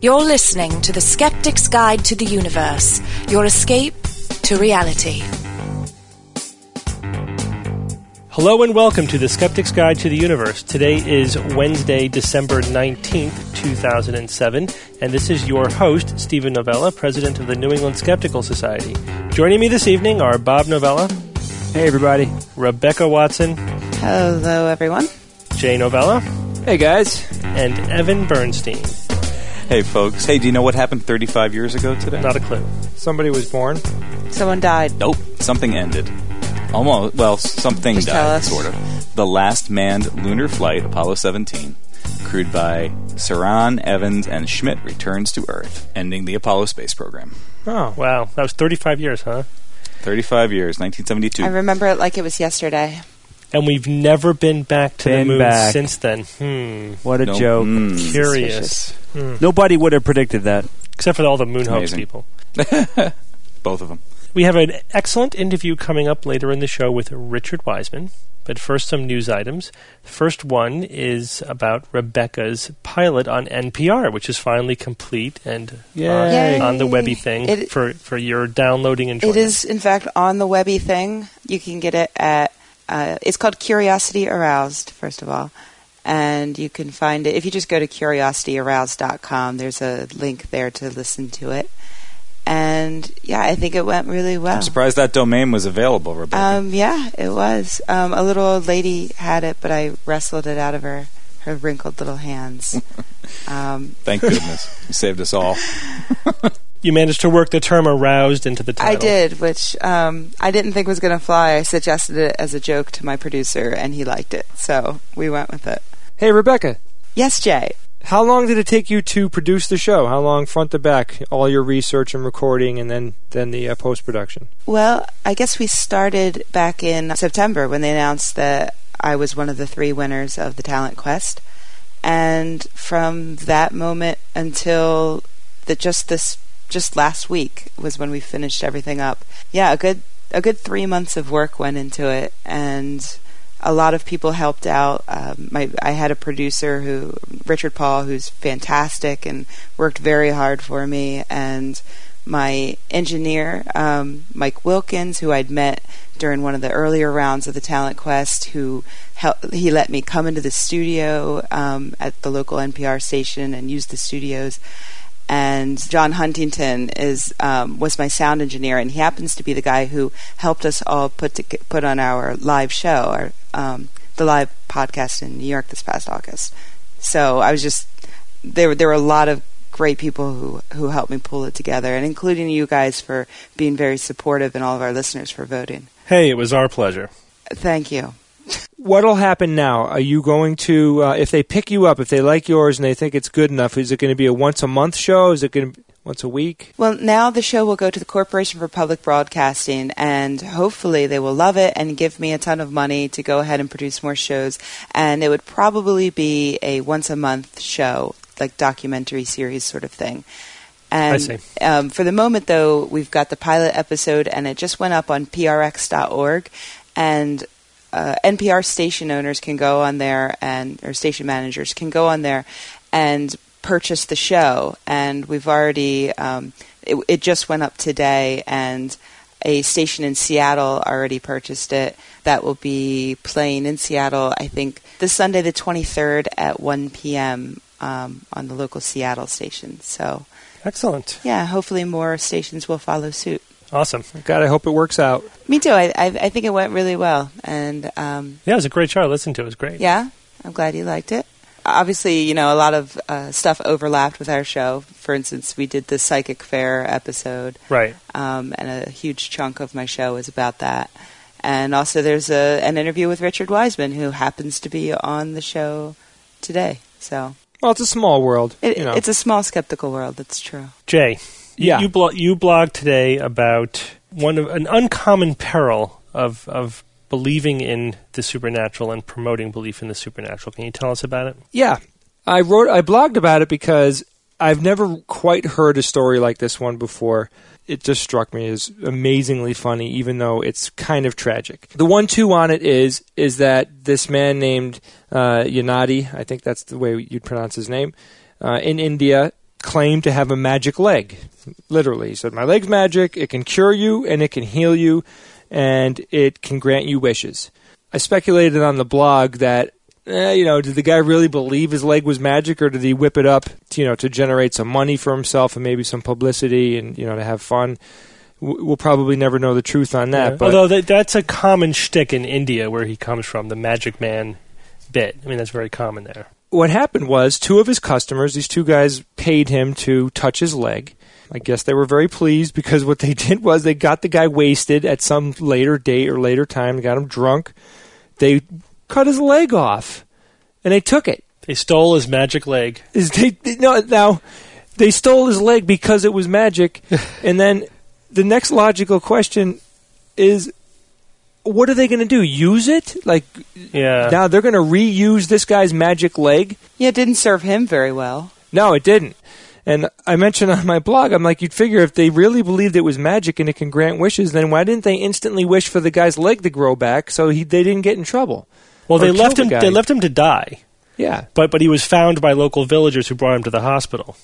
You're listening to The Skeptic's Guide to the Universe, your escape to reality. Hello and welcome to The Skeptic's Guide to the Universe. Today is Wednesday, December 19th, 2007, and this is your host, Steven Novella, president of the New England Skeptical Society. Joining me this evening are Bob Novella. Hey, everybody. Rebecca Watson. Hello, everyone. Jay Novella. Hey, guys. And Evan Bernstein. Hey, folks. Hey, do you know what happened 35 years ago today? Not a clue. Somebody was born. Someone died. Nope. Something ended. Almost. Well, something Just tell died, us. sort of. The last manned lunar flight, Apollo 17, crewed by Cernan, Evans, and Schmitt, returns to Earth, ending the Apollo space program. Oh, Wow, that was 35 years, huh? 35 years, 1972. I remember it like it was yesterday. And we've never been back to the moon back. since then. Hmm. what a No- joke. Mm. Curious. Hmm. Nobody would have predicted that. Except for all the moon hoax Amazing. people. Both of them. We have an excellent interview coming up later in the show with Richard Wiseman. But first, some news items. First one is about Rebecca's pilot on NPR, which is finally complete and Yay. on, Yay. on the Webby thing It- for, for your downloading enjoyment. It is, in fact, on the Webby thing. You can get it at. Uh, it's called Curiosity Aroused, first of all, and you can find it if you just go to curiosityaroused.com. There's a link there to listen to it, and yeah, I think it went really well. I'm surprised that domain was available, Rebecca. Um, yeah, it was. Um, a little old lady had it, but I wrestled it out of her her wrinkled little hands. um, Thank goodness. you saved us all. You managed to work the term aroused into the title. I did, which um, I didn't think was going to fly. I suggested it as a joke to my producer, and he liked it, so we went with it. Hey, Rebecca. Yes, Jay. How long did it take you to produce the show? How long, front to back, all your research and recording, and then then the uh, post production? Well, I guess we started back in September when they announced that I was one of the three winners of the Talent Quest, and from that moment until the just this just last week was when we finished everything up. Yeah, a good a good three months of work went into it, and a lot of people helped out. Um, my I had a producer who Richard Paul, who's fantastic and worked very hard for me, and my engineer um, Mike Wilkins, who I'd met during one of the earlier rounds of the Talent Quest, who helped, he let me come into the studio um, at the local NPR station and use the studios and John Huntington is um, was my sound engineer, and he happens to be the guy who helped us all put to, put on our live show, our um, the live podcast in New York this past August. So I was just there. There were a lot of great people who who helped me pull it together, and including you guys for being very supportive, and all of our listeners for voting. Hey, it was our pleasure. Thank you. What'll happen now? Are you going to, uh, if they pick you up, if they like yours and they think it's good enough, is it going to be a once a month show? Is it going to be once a week? Well, now the show will go to the Corporation for Public Broadcasting, and hopefully they will love it and give me a ton of money to go ahead and produce more shows. And it would probably be a once a month show, like documentary series sort of thing. And I see. Um, for the moment, though, we've got the pilot episode, and it just went up on prx.org, and uh, NPR station owners can go on there and or station managers can go on there and purchase the show. And we've already um, it, it just went up today, and a station in Seattle already purchased it. That will be playing in Seattle, I think, this Sunday the 23rd at 1 p.m. Um, on the local Seattle station. So Excellent. yeah, hopefully more stations will follow suit. Awesome. God, I hope it works out. Me too. I I, I think it went really well, and um, Yeah, it was a great show. I listened to it. It was great. yeah, I'm glad you liked it. Obviously, you know a lot of uh, stuff overlapped with our show. For instance, we did the psychic fair episode, Right. um, and a huge chunk of my show is about that. And also, there's a, an interview with Richard Wiseman, who happens to be on the show today. So Well, it's a small world. it, you know. it's a small skeptical world. That's true. Jay, Yeah. you, blo- you blogged today about one of an uncommon peril of of believing in the supernatural and promoting belief in the supernatural. Can you tell us about it? Yeah, I wrote, I blogged about it because I've never quite heard a story like this one before. It just struck me as amazingly funny, even though it's kind of tragic. The one-two on it is is that this man named uh, Yanadi, I think that's the way you'd pronounce his name, uh, in India, claimed to have a magic leg. Literally, he said, "My leg's magic. It can cure you and it can heal you, and it can grant you wishes." I speculated on the blog that. Eh, you know, did the guy really believe his leg was magic, or did he whip it up, to, you know, to generate some money for himself and maybe some publicity and you know to have fun? We'll probably never know the truth on that. Yeah. But Although that, that's a common shtick in India where he comes from, the Magic Man bit. I mean, that's very common there. What happened was two of his customers, these two guys paid him to touch his leg. I guess they were very pleased because what they did was they got the guy wasted at some later date or later time, they got him drunk. They cut his leg off and they took it. They stole his magic leg. Is they, they- no now they stole his leg because it was magic and then the next logical question is what are they going to do? Use it? Like Yeah. now they're going to reuse this guy's magic leg? Yeah, it didn't serve him very well. No, it didn't. And I mentioned on my blog, I'm like, you'd figure if they really believed it was magic and it can grant wishes, then why didn't they instantly wish for the guy's leg to grow back so he they didn't get in trouble? well, they left the him. guy. They left him to die, Yeah. but but he was found by local villagers who brought him to the hospital.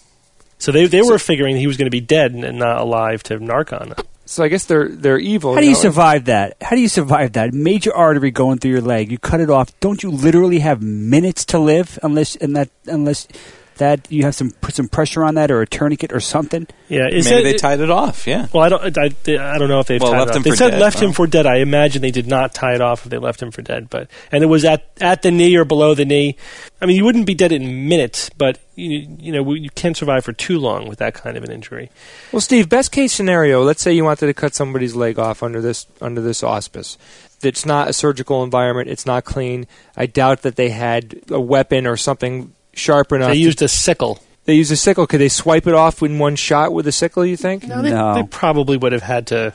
So they they were figuring he was going to be dead and, and not alive to narc on him. So I guess they're they're evil. How do you know? survive that? How do you survive that? Major artery going through your leg. You cut it off. Don't you literally have minutes to live unless and that unless that you have some put some pressure on that or a tourniquet or something? Yeah, is Maybe it- they tied it off. Yeah. Well, I don't. I, I don't know if they've Well, tied left it off. him They for said dead, left him for dead. I imagine they did not tie it off if they left him for dead. But and it was at at the knee or below the knee. I mean, you wouldn't be dead in minutes, but you you know you can't survive for too long with that kind of an injury. Well, Steve, best case scenario, let's say you wanted to cut somebody's leg off under this under this auspice. It's not a surgical environment. It's not clean. I doubt that they had a weapon or something sharp enough. They to- used a sickle. they used a sickle. Could they swipe it off in one shot with a sickle? You think? No, they, No. they probably would have had to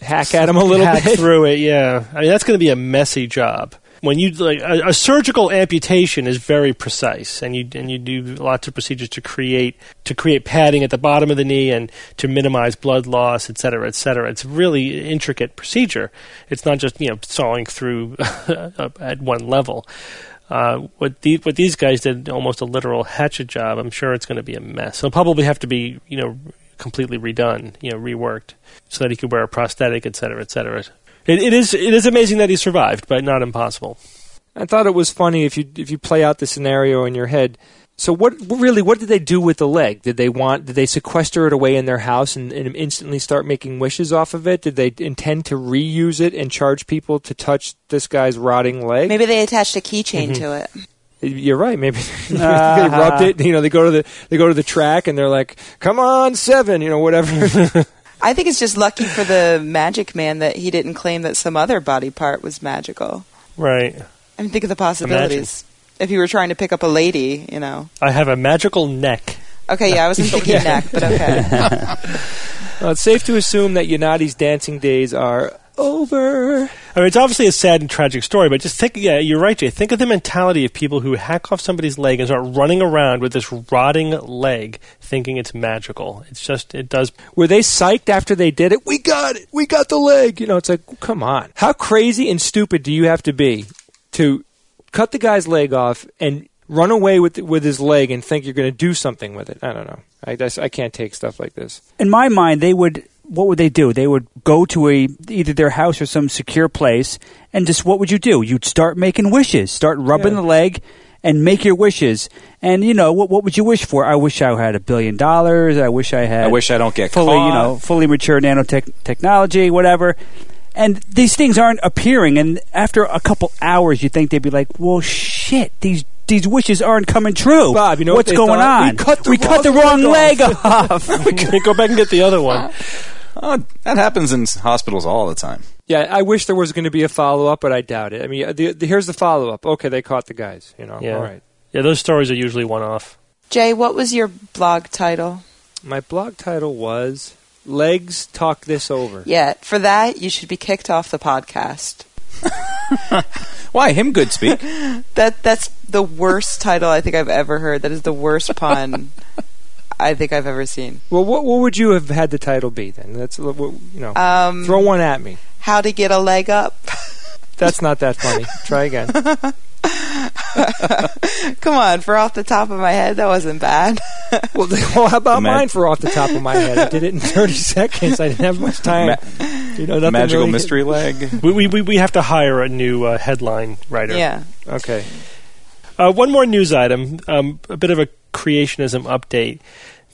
Hack at him a little hack bit. through it. Yeah, I mean that's going to be a messy job. When you like a, a surgical amputation is very precise, and you and you do lots of procedures to create to create padding at the bottom of the knee and to minimize blood loss, et cetera, et cetera. It's a really intricate procedure. It's not just you know sawing through at one level. Uh, what, the, what these guys did, almost a literal hatchet job. I'm sure it's going to be a mess. It'll probably have to be, you know, completely redone, you know, reworked, so that he could wear a prosthetic, et cetera, et cetera. It, it is it is amazing that he survived, but not impossible. I thought it was funny if you if you play out the scenario in your head. So what really what did they do with the leg? Did they want did they sequester it away in their house and, and instantly start making wishes off of it? Did they intend to reuse it and charge people to touch this guy's rotting leg? Maybe they attached a keychain mm-hmm. to it. You're right. Maybe they uh-huh. rubbed it. You know, they go to the they go to the track and they're like, "Come on, seven, You know, whatever. I think it's just lucky for the magic man that he didn't claim that some other body part was magical. Right. I mean, think of the possibilities. If you were trying to pick up a lady, you know. I have a magical neck. Okay, yeah, I wasn't thinking neck, but okay. well, it's safe to assume that Yanati's dancing days are over. I mean, it's obviously a sad and tragic story, but just think, yeah, you're right, Jay. Think of the mentality of people who hack off somebody's leg and start running around with this rotting leg thinking it's magical. It's just, it does. Were they psyched after they did it? We got it. We got the leg. You know, it's like, come on. How crazy and stupid do you have to be to cut the guy's leg off and run away with with his leg and think you're going to do something with it? I don't know. I just, I can't take stuff like this. In my mind, they would. What would they do? They would go to a either their house or some secure place, and just what would you do? You'd start making wishes, start rubbing Yeah. the leg, and make your wishes. And you know what? What would you wish for? I wish I had a billion dollars. I wish I had. I wish I don't get fully, caught. you know, fully mature nanotech technology, whatever. And these things aren't appearing. And after a couple hours, you think they'd be like, "Well, shit, these these wishes aren't coming true." Bob, you know what's they going thought? on? We cut the we cut the wrong wrong leg leg off. we can't go back and get the other one. Oh, that happens in hospitals all the time. Yeah, I wish there was going to be a follow up, but I doubt it. I mean, the, the, here's the follow up. Okay, they caught the guys. You know, Yeah. all right. Yeah, those stories are usually one off. Jay, what was your blog title? My blog title was "Legs Talk This Over." Yeah, for that, you should be kicked off the podcast. Why him good speak? That That's the worst title I think I've ever heard. That is the worst pun I think I've ever seen. Well, what what would you have had the title be then? That's what- you know. Um, throw one at me. How to get a leg up. That's not that funny. Try again. Come on, for off the top of my head, that wasn't bad. well, well, how about The mine for off the top of my head? I did it in 30 seconds. I didn't have much time. Ma- you know, nothing Magical really- mystery leg. We, we, we- we have to hire a new uh, headline writer. yeah. Okay. Uh, one more news item, um, a bit of a creationism update.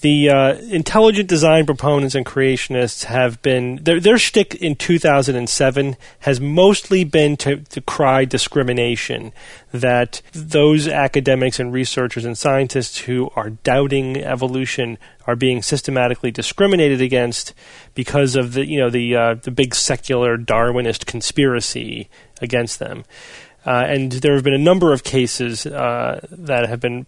The uh, intelligent design proponents and creationists have been their their shtick in 2007 has mostly been to, to cry discrimination. That those academics and researchers and scientists who are doubting evolution are being systematically discriminated against because of the you know the uh, the big secular Darwinist conspiracy against them. Uh, and there have been a number of cases uh, that have been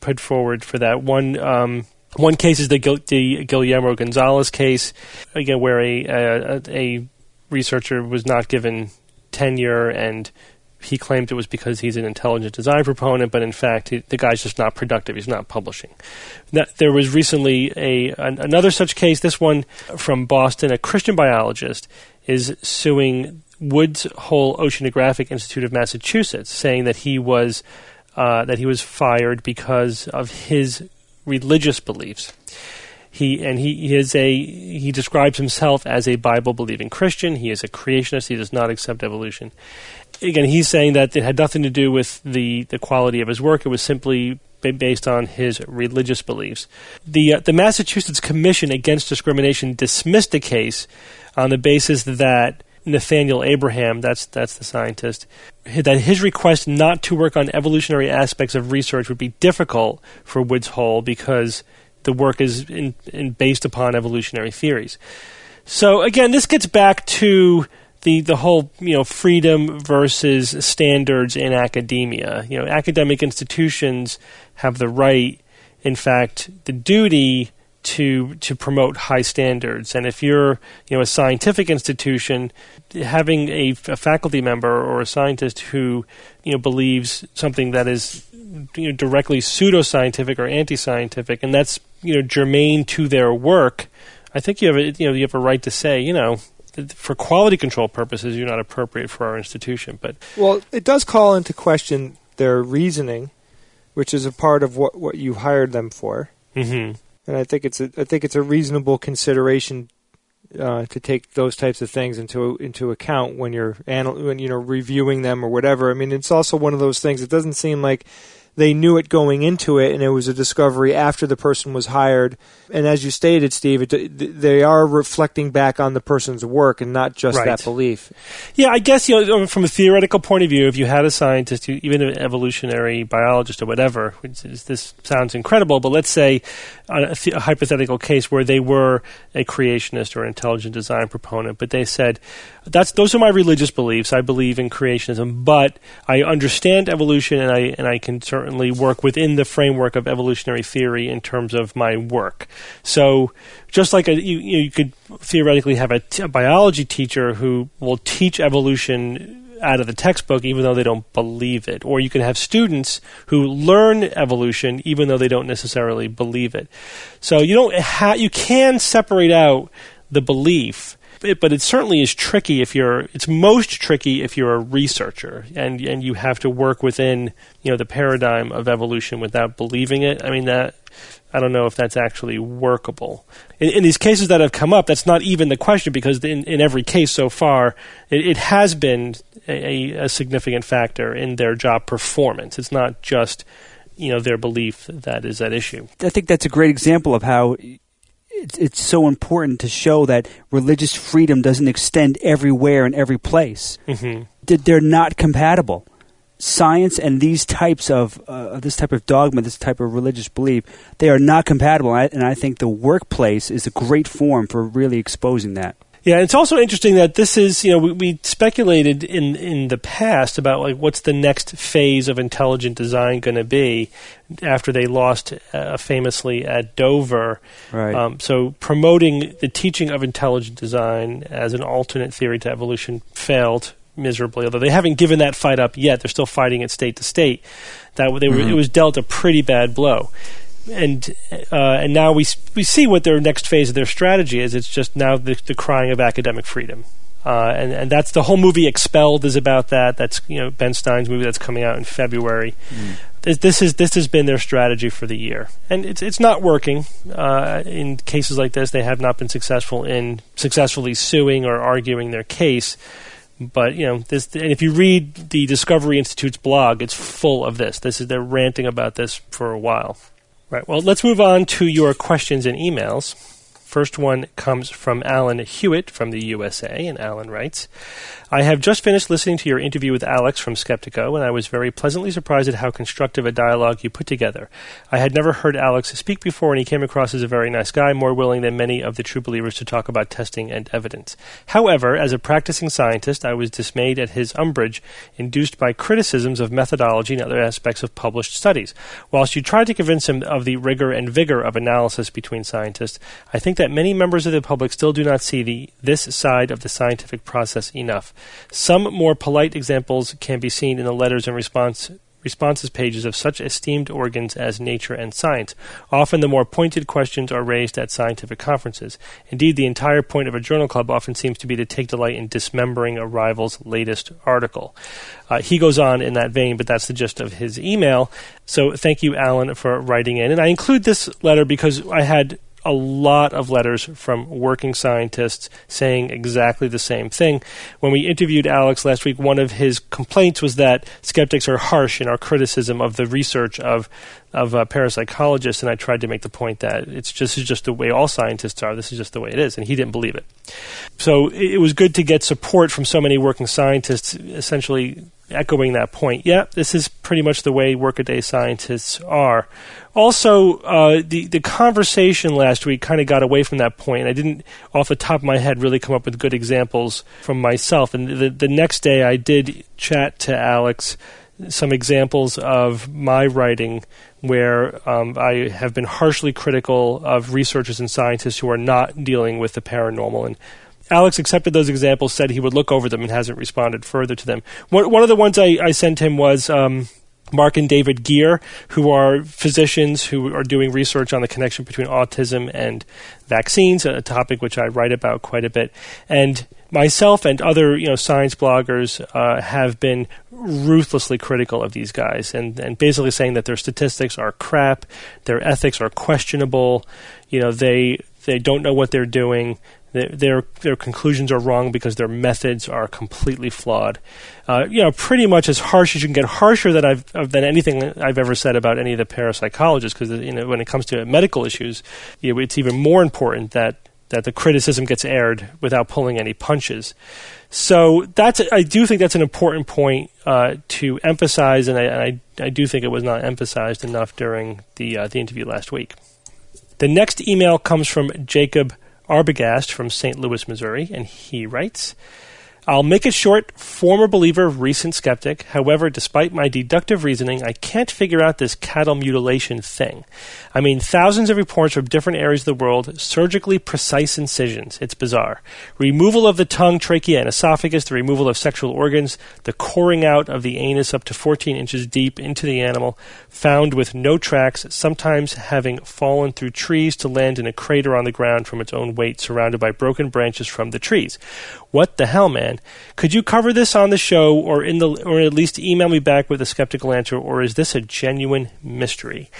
put forward for that. One um, one case is the, Gil- the Guillermo Gonzalez case, again where a, a a researcher was not given tenure and. He claimed it was because he's an intelligent design proponent, but in fact, he, the guy's just not productive. He's not publishing. That, there was recently a an, another such case. This one from Boston. A Christian biologist is suing Woods Hole Oceanographic Institute of Massachusetts, saying that he was uh, that he was fired because of his religious beliefs. He and he, he is a he describes himself as a Bible believing Christian. He is a creationist. He does not accept evolution. Again, he's saying that it had nothing to do with the, the quality of his work. It was simply based on his religious beliefs. The uh, the Massachusetts Commission Against Discrimination dismissed the case on the basis that Nathaniel Abraham, that's that's the scientist, that his request not to work on evolutionary aspects of research would be difficult for Woods Hole because the work is in, in based upon evolutionary theories. So again, this gets back to the the whole you know freedom versus standards in academia. You know, academic institutions have the right, in fact, the duty to to promote high standards. And if you're you know a scientific institution, having a, a faculty member or a scientist who you know believes something that is you know directly pseudoscientific or anti-scientific, and that's you know germane to their work, I think you have a, you know you have a right to say you know for quality control purposes you're not appropriate for our institution. But Well, it does call into question their reasoning, which is a part of what, what you hired them for. mhm. And I think it's a I think it's a reasonable consideration uh, to take those types of things into into account when you're anal- when you know reviewing them or whatever. I mean, it's also one of those things. It doesn't seem like they knew it going into it, and it was a discovery after the person was hired. And as you stated, Steve, it, they are reflecting back on the person's work and not just Right. that belief. Yeah, I guess you know um, from a theoretical point of view, if you had a scientist, even an evolutionary biologist or whatever, which is, this sounds incredible. But let's say a, a hypothetical case where they were a creationist or an intelligent design proponent, but they said, "That's those are my religious beliefs. I believe in creationism, but I understand evolution, and I and I can certainly work within the framework of evolutionary theory in terms of my work." So, just like a, you, you could theoretically have a, t- a biology teacher who will teach evolution out of the textbook even though they don't believe it or you can have students who learn evolution even though they don't necessarily believe it so you don't ha- you can separate out the belief it- but it certainly is tricky if you're it's most tricky if you're a researcher and and you have to work within you know the paradigm of evolution without believing it i mean that I don't know if that's actually workable. In, in these cases that have come up, that's not even the question because in, in every case so far, it, it has been a, a significant factor in their job performance. It's not just you know their belief that is at issue. I think that's a great example of how it's, it's so important to show that religious freedom doesn't extend everywhere and every place. hmm That They're not compatible. Science and these types of uh, this type of dogma, this type of religious belief, they are not compatible. And I, and I think the workplace is a great form for really exposing that. Yeah, it's also interesting that this is, you know, we, we speculated in in the past about like what's the next phase of intelligent design going to be after they lost uh, famously at Dover. Right. Um, so promoting the teaching of intelligent design as an alternate theory to evolution failed miserably. Although they haven't given that fight up yet, they're still fighting it state to state. That they were, it was dealt a pretty bad blow. And uh, and now we we see what their next phase of their strategy is. It's just now the, the crying of academic freedom. Uh, and, and that's the whole movie Expelled is about that. That's you know Ben Stein's movie that's coming out in February. Mm. This, this is this has been their strategy for the year, and it's it's not working. Uh, in cases like this, they have not been successful in successfully suing or arguing their case. But you know this, and if you read the Discovery Institute's blog, it's full of this. This is they're ranting about this for a while. Right. Well, let's move on to your questions and emails. First one comes from Alan Hewitt from the USA, and Alan writes I have just finished listening to your interview with Alex from Skeptiko, and I was very pleasantly surprised at how constructive a dialogue you put together. I had never heard Alex speak before, and he came across as a very nice guy, more willing than many of the true believers to talk about testing and evidence. However, as a practicing scientist, I was dismayed at his umbrage induced by criticisms of methodology and other aspects of published studies. Whilst you tried to convince him of the rigor and vigor of analysis between scientists, I think that many members of the public still do not see the, this side of the scientific process enough. Some more polite examples can be seen in the letters and response responses pages of such esteemed organs as Nature and Science. Often the more pointed questions are raised at scientific conferences. Indeed, the entire point of a journal club often seems to be to take delight in dismembering a rival's latest article. Uh, he goes on in that vein, but that's the gist of his email. So thank you, Alan, for writing in. And I include this letter because I had a lot of letters from working scientists saying exactly the same thing. When we interviewed Alex last week, one of his complaints was that skeptics are harsh in our criticism of the research of of uh, parapsychologists, and I tried to make the point that it's just is just the way all scientists are. This is just the way it is, and he didn't believe it. So it was good to get support from so many working scientists, essentially echoing that point. Yeah, this is pretty much the way workaday scientists are. Also, uh, the the conversation last week kind of got away from that point. I didn't, off the top of my head, really come up with good examples from myself. And the the next day, I did chat to Alex some examples of my writing where um, I have been harshly critical of researchers and scientists who are not dealing with the paranormal and Alex accepted those examples, said he would look over them, and hasn't responded further to them. One, of the ones I, I sent him was um, Mark and David Geier, who are physicians who are doing research on the connection between autism and vaccines, a topic which I write about quite a bit. And myself and other you know science bloggers uh, have been ruthlessly critical of these guys and, and basically saying that their statistics are crap, their ethics are questionable, you know they they don't know what they're doing, their, their, conclusions are wrong because their methods are completely flawed. Uh, you know, pretty much as harsh as you can get, harsher than I've than anything I've ever said about any of the parapsychologists. Because you know, when it comes to medical issues, you know, it's even more important that that the criticism gets aired without pulling any punches. So that's I do think that's an important point uh, to emphasize, and I, and I, I do think it was not emphasized enough during the uh, the interview last week. The next email comes from Jacob Arbogast from St. Louis, Missouri, and he writes I'll make it short, former believer, recent skeptic. However, despite my deductive reasoning, I can't figure out this cattle mutilation thing. I mean, thousands of reports from different areas of the world, surgically precise incisions. It's bizarre. Removal of the tongue, trachea, and esophagus, the removal of sexual organs, the coring out of the anus up to 14 inches deep into the animal, found with no tracks, sometimes having fallen through trees to land in a crater on the ground from its own weight, surrounded by broken branches from the trees. What the hell, man? Could you cover this on the show or in the or at least email me back with a skeptical answer or is this a genuine mystery?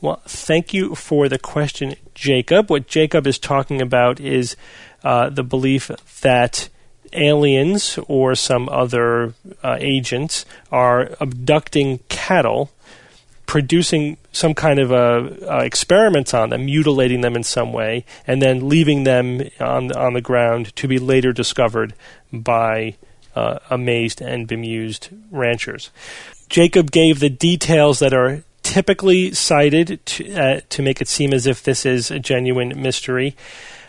Well, thank you for the question, Jacob. What Jacob is talking about is uh, the belief that aliens or some other uh, agents are abducting cattle producing some kind of a, uh, experiments on them, mutilating them in some way, and then leaving them on on the ground to be later discovered by uh, amazed and bemused ranchers. Jacob gave the details that are typically cited to, uh, to make it seem as if this is a genuine mystery.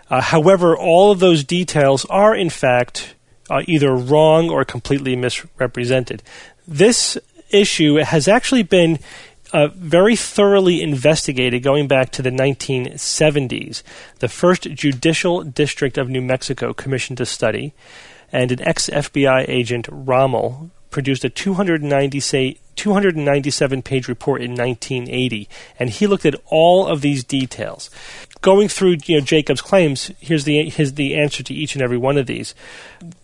Uh, however, all of those details are in fact uh, either wrong or completely misrepresented. This issue has actually been uh, very thoroughly investigated going back to the 1970s. The first judicial district of New Mexico commissioned a study, and an ex FBI agent, Rommel, produced a 297 page report in 1980, and he looked at all of these details. going through you know Jacob's claims, here's the here's the answer to each and every one of these.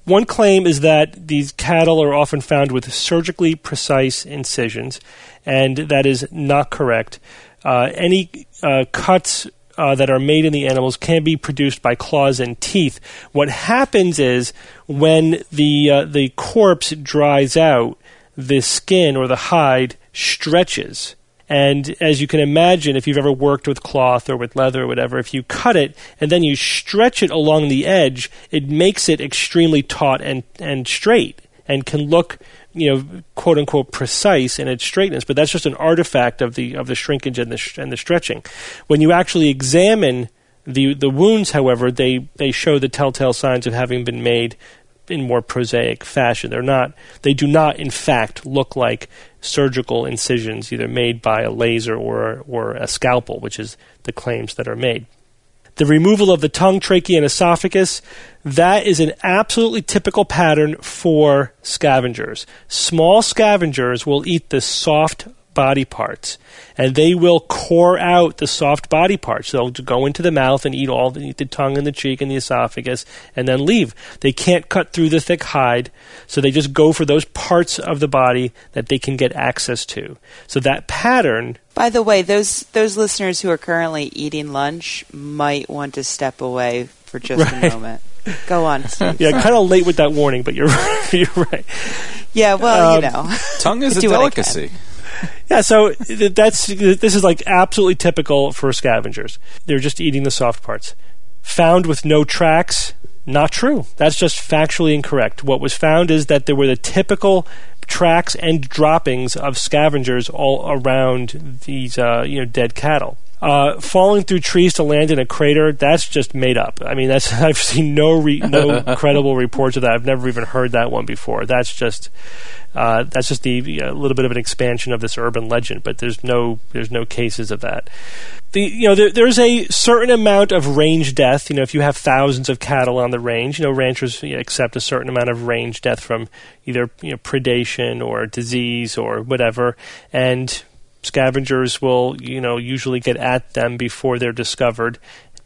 One claim is that these cattle are often found with surgically precise incisions, and that is not correct. Uh, any uh, cuts uh, that are made in the animals can be produced by claws and teeth. What happens is when the uh, the corpse dries out, the skin or the hide stretches. And as you can imagine, if you've ever worked with cloth or with leather or whatever, if you cut it and then you stretch it along the edge, it makes it extremely taut and, and straight and can look you know, quote unquote, precise in its straightness, but that's just an artifact of the of the shrinkage and the sh- and the stretching. When you actually examine the the wounds, however, they they show the telltale signs of having been made in more prosaic fashion. They're not. They do not, in fact, look like surgical incisions, either made by a laser or or a scalpel, which is the claims that are made. The removal of the tongue, trachea, and esophagus, that is an absolutely typical pattern for scavengers. Small scavengers will eat the soft body parts, and they will core out the soft body parts. They'll go into the mouth and eat all the, the tongue and the cheek and the esophagus, and then leave. They can't cut through the thick hide, so they just go for those parts of the body that they can get access to. So that pattern. By the way, those those listeners who are currently eating lunch might want to step away for just right. a moment. Go on. Steve. Yeah, kind of late with that warning, but you're right. you're right. Yeah, well, um, you know, tongue is a delicacy. Yeah, so that's this is like absolutely typical for scavengers. They're just eating the soft parts. Found with no tracks, not true. That's just factually incorrect. What was found is that there were the typical tracks and droppings of scavengers all around these uh, you know dead cattle. Uh, falling through trees to land in a crater, that's just made up. I mean, that's I've seen no re- no credible reports of that. I've never even heard that one before. That's just uh, that's just the a little bit of an expansion of this urban legend, but there's no there's no cases of that. The you know there, there's a certain amount of range death. You know, if you have thousands of cattle on the range, you know ranchers you know, accept a certain amount of range death from either you know predation or disease or whatever, and scavengers will, you know, usually get at them before they're discovered.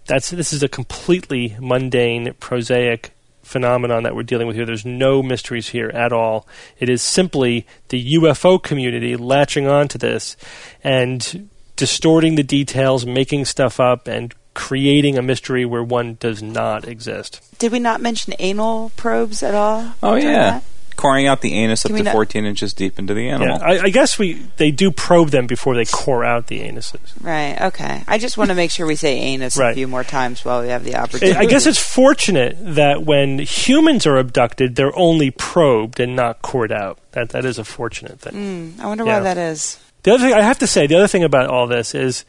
That's this is a completely mundane, prosaic phenomenon that we're dealing with here. There's no mysteries here at all. It is simply the UFO community latching onto this and distorting the details, making stuff up, and creating a mystery where one does not exist. Did we not mention anal probes at all? Oh yeah. That? coring out the anus up to not- 14 inches deep into the animal. Yeah, I, I guess we they do probe them before they core out the anuses. Right. Okay. I just want to make sure we say anus a few more times while we have the opportunity. I guess it's fortunate that when humans are abducted, they're only probed and not cored out. That that is a fortunate thing. Mm, I wonder why that is. The other thing I have to say, the other thing about all this is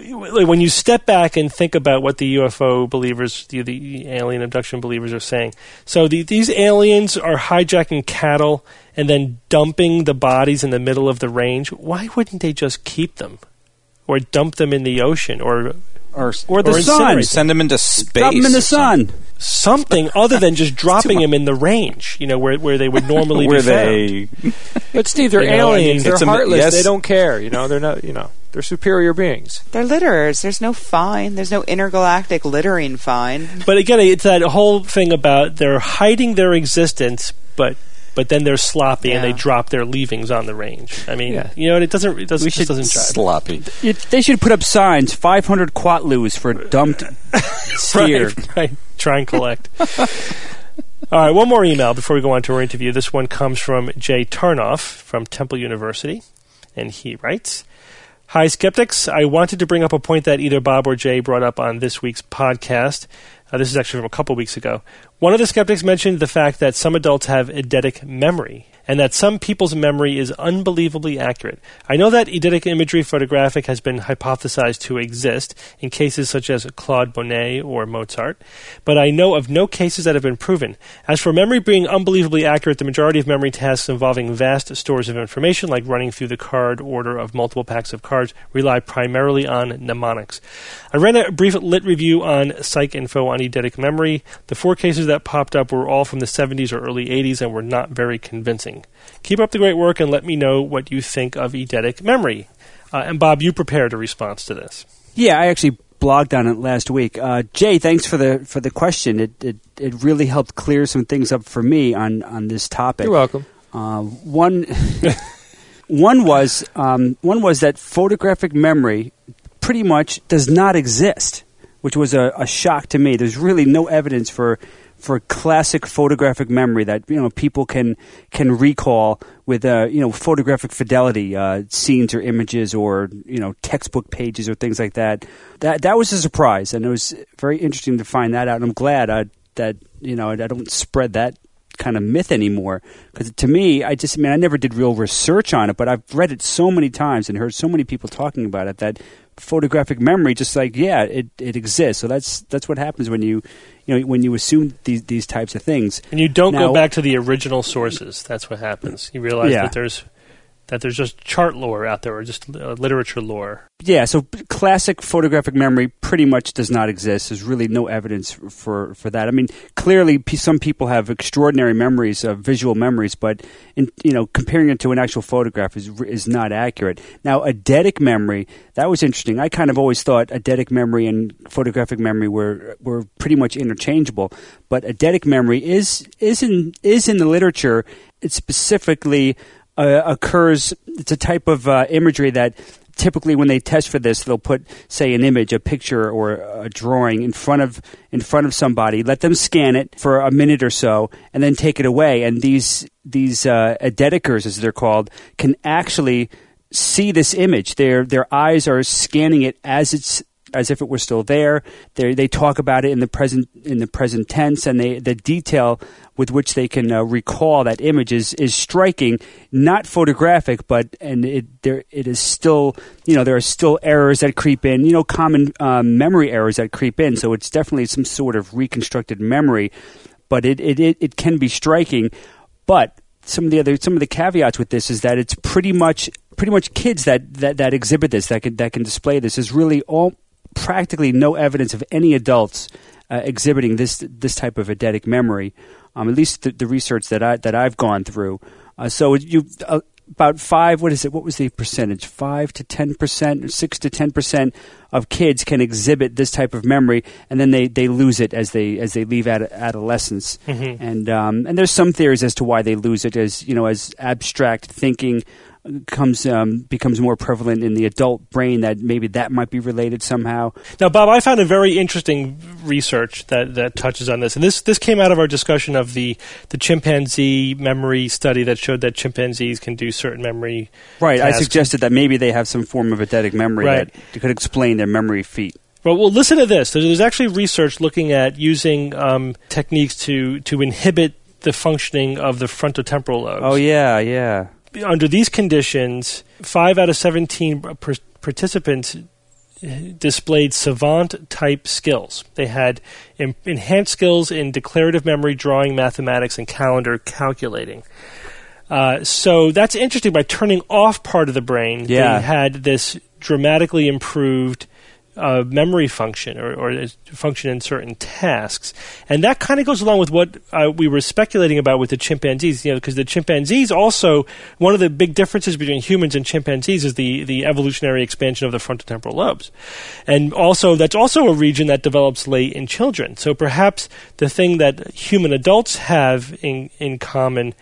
when you step back and think about what the UFO believers, the, the alien abduction believers are saying, so the, these aliens are hijacking cattle and then dumping the bodies in the middle of the range. Why wouldn't they just keep them, or dump them in the ocean, or or, or the or sun? Send them into space. Dump them in the sun. Something other than just dropping them in the range, you know, where where they would normally where be they. but Steve, they're you aliens. Know, I mean, they're heartless. A, yes. They don't care. You know, they're not. You know. They're superior beings. They're litterers. There's no fine. There's no intergalactic littering fine. But again, it's that whole thing about they're hiding their existence, but but then they're sloppy yeah. and they drop their leavings on the range. I mean, yeah. you know, it doesn't. It doesn't. We should doesn't sloppy. It, they should put up signs: 500 quatloos for dumped steer. right, right. Try and collect. All right, one more email before we go on to our interview. This one comes from Jay Tarnoff from Temple University, and he writes. Hi, skeptics. I wanted to bring up a point that either Bob or Jay brought up on this week's podcast. Uh, this is actually from a couple weeks ago. One of the skeptics mentioned the fact that some adults have eidetic memory and that some people's memory is unbelievably accurate. I know that eidetic imagery photographic has been hypothesized to exist in cases such as Claude Monet or Mozart, but I know of no cases that have been proven. As for memory being unbelievably accurate, the majority of memory tasks involving vast stores of information, like running through the card order of multiple packs of cards, rely primarily on mnemonics. I ran a brief lit review on PsycInfo on eidetic memory. The four cases that popped up were all from the 70s or early 80s and were not very convincing. Keep up the great work and let me know what you think of eidetic memory. Uh, and Bob, you prepared a response to this. Yeah, I actually blogged on it last week. Uh, Jay, thanks for the for the question. It, it it really helped clear some things up for me on on this topic. You're welcome. Uh, one one was um, one was that photographic memory pretty much does not exist, which was a, a shock to me. There's really no evidence for for classic photographic memory that you know people can can recall with uh, you know photographic fidelity, uh, scenes or images or you know textbook pages or things like that. That that was a surprise, and it was very interesting to find that out. And I'm glad uh, that you know I don't spread that kind of myth anymore because to me i just I mean i never did real research on it but i've read it so many times and heard so many people talking about it that photographic memory just like yeah it, it exists so that's that's what happens when you you know when you assume these these types of things And you don't Now- go back to the original sources. That's what happens. You realize Yeah. that there's that there's just chart lore out there, or just uh, literature lore. yeah so classic photographic memory pretty much does not exist. There's really no evidence for for that. I mean clearly p- some people have extraordinary memories of visual memories but in, you know comparing it to an actual photograph is is not accurate. Now eidetic memory that was interesting. I kind of always thought eidetic memory and photographic memory were were pretty much interchangeable but eidetic memory is is in is in the literature. It specifically uh, occurs it's a type of uh, imagery that typically when they test for this they'll put say an image a picture or a drawing in front of in front of somebody let them scan it for a minute or so and then take it away. And these these uh, as they're called can actually see this image. Their their eyes are scanning it as it's as if it were still there. They they talk about it in the present in the present tense, and they the detail with which they can uh, recall that image is is striking. Not photographic, but and it there it is still you know there are still errors that creep in. You know, common um, memory errors that creep in. So it's definitely some sort of reconstructed memory, but it it it, it can be striking, but. Some of the other some of the caveats with this is that it's pretty much pretty much kids that, that, that exhibit this that can that can display this is really all practically no evidence of any adults uh, exhibiting this this type of eidetic memory. Um, at least the, the research that I that I've gone through. Uh, so you uh, about five. What is it? What was the percentage? Five to ten percent, six to ten percent of kids can exhibit this type of memory, and then they, they lose it as they as they leave ad- adolescence. And um, and there's some theories as to why they lose it, as you know, as abstract thinking comes um, becomes more prevalent in the adult brain that maybe that might be related somehow. Now, Bob, I found a very interesting research that, that touches on this, and this this came out of our discussion of the the chimpanzee memory study that showed that chimpanzees can do certain memory. Right. I suggested that maybe they have some form of eidetic memory Right. that could explain their memory feat. Well, well, listen to this. There's, there's actually research looking at using um, techniques to to inhibit the functioning of the frontotemporal lobes. Oh yeah, yeah. Under these conditions, five out of 17 per- participants displayed savant type skills. They had em- enhanced skills in declarative memory, drawing, mathematics, and calendar calculating. Uh, so that's interesting. By turning off part of the brain, Yeah. they had this dramatically improved uh, memory function or, or is- function in certain tasks, and that kind of goes along with what uh, we were speculating about with the chimpanzees. You know, because the chimpanzees also one of the big differences between humans and chimpanzees is the the evolutionary expansion of the frontotemporal lobes, and also that's also a region that develops late in children. So perhaps the thing that human adults have in in common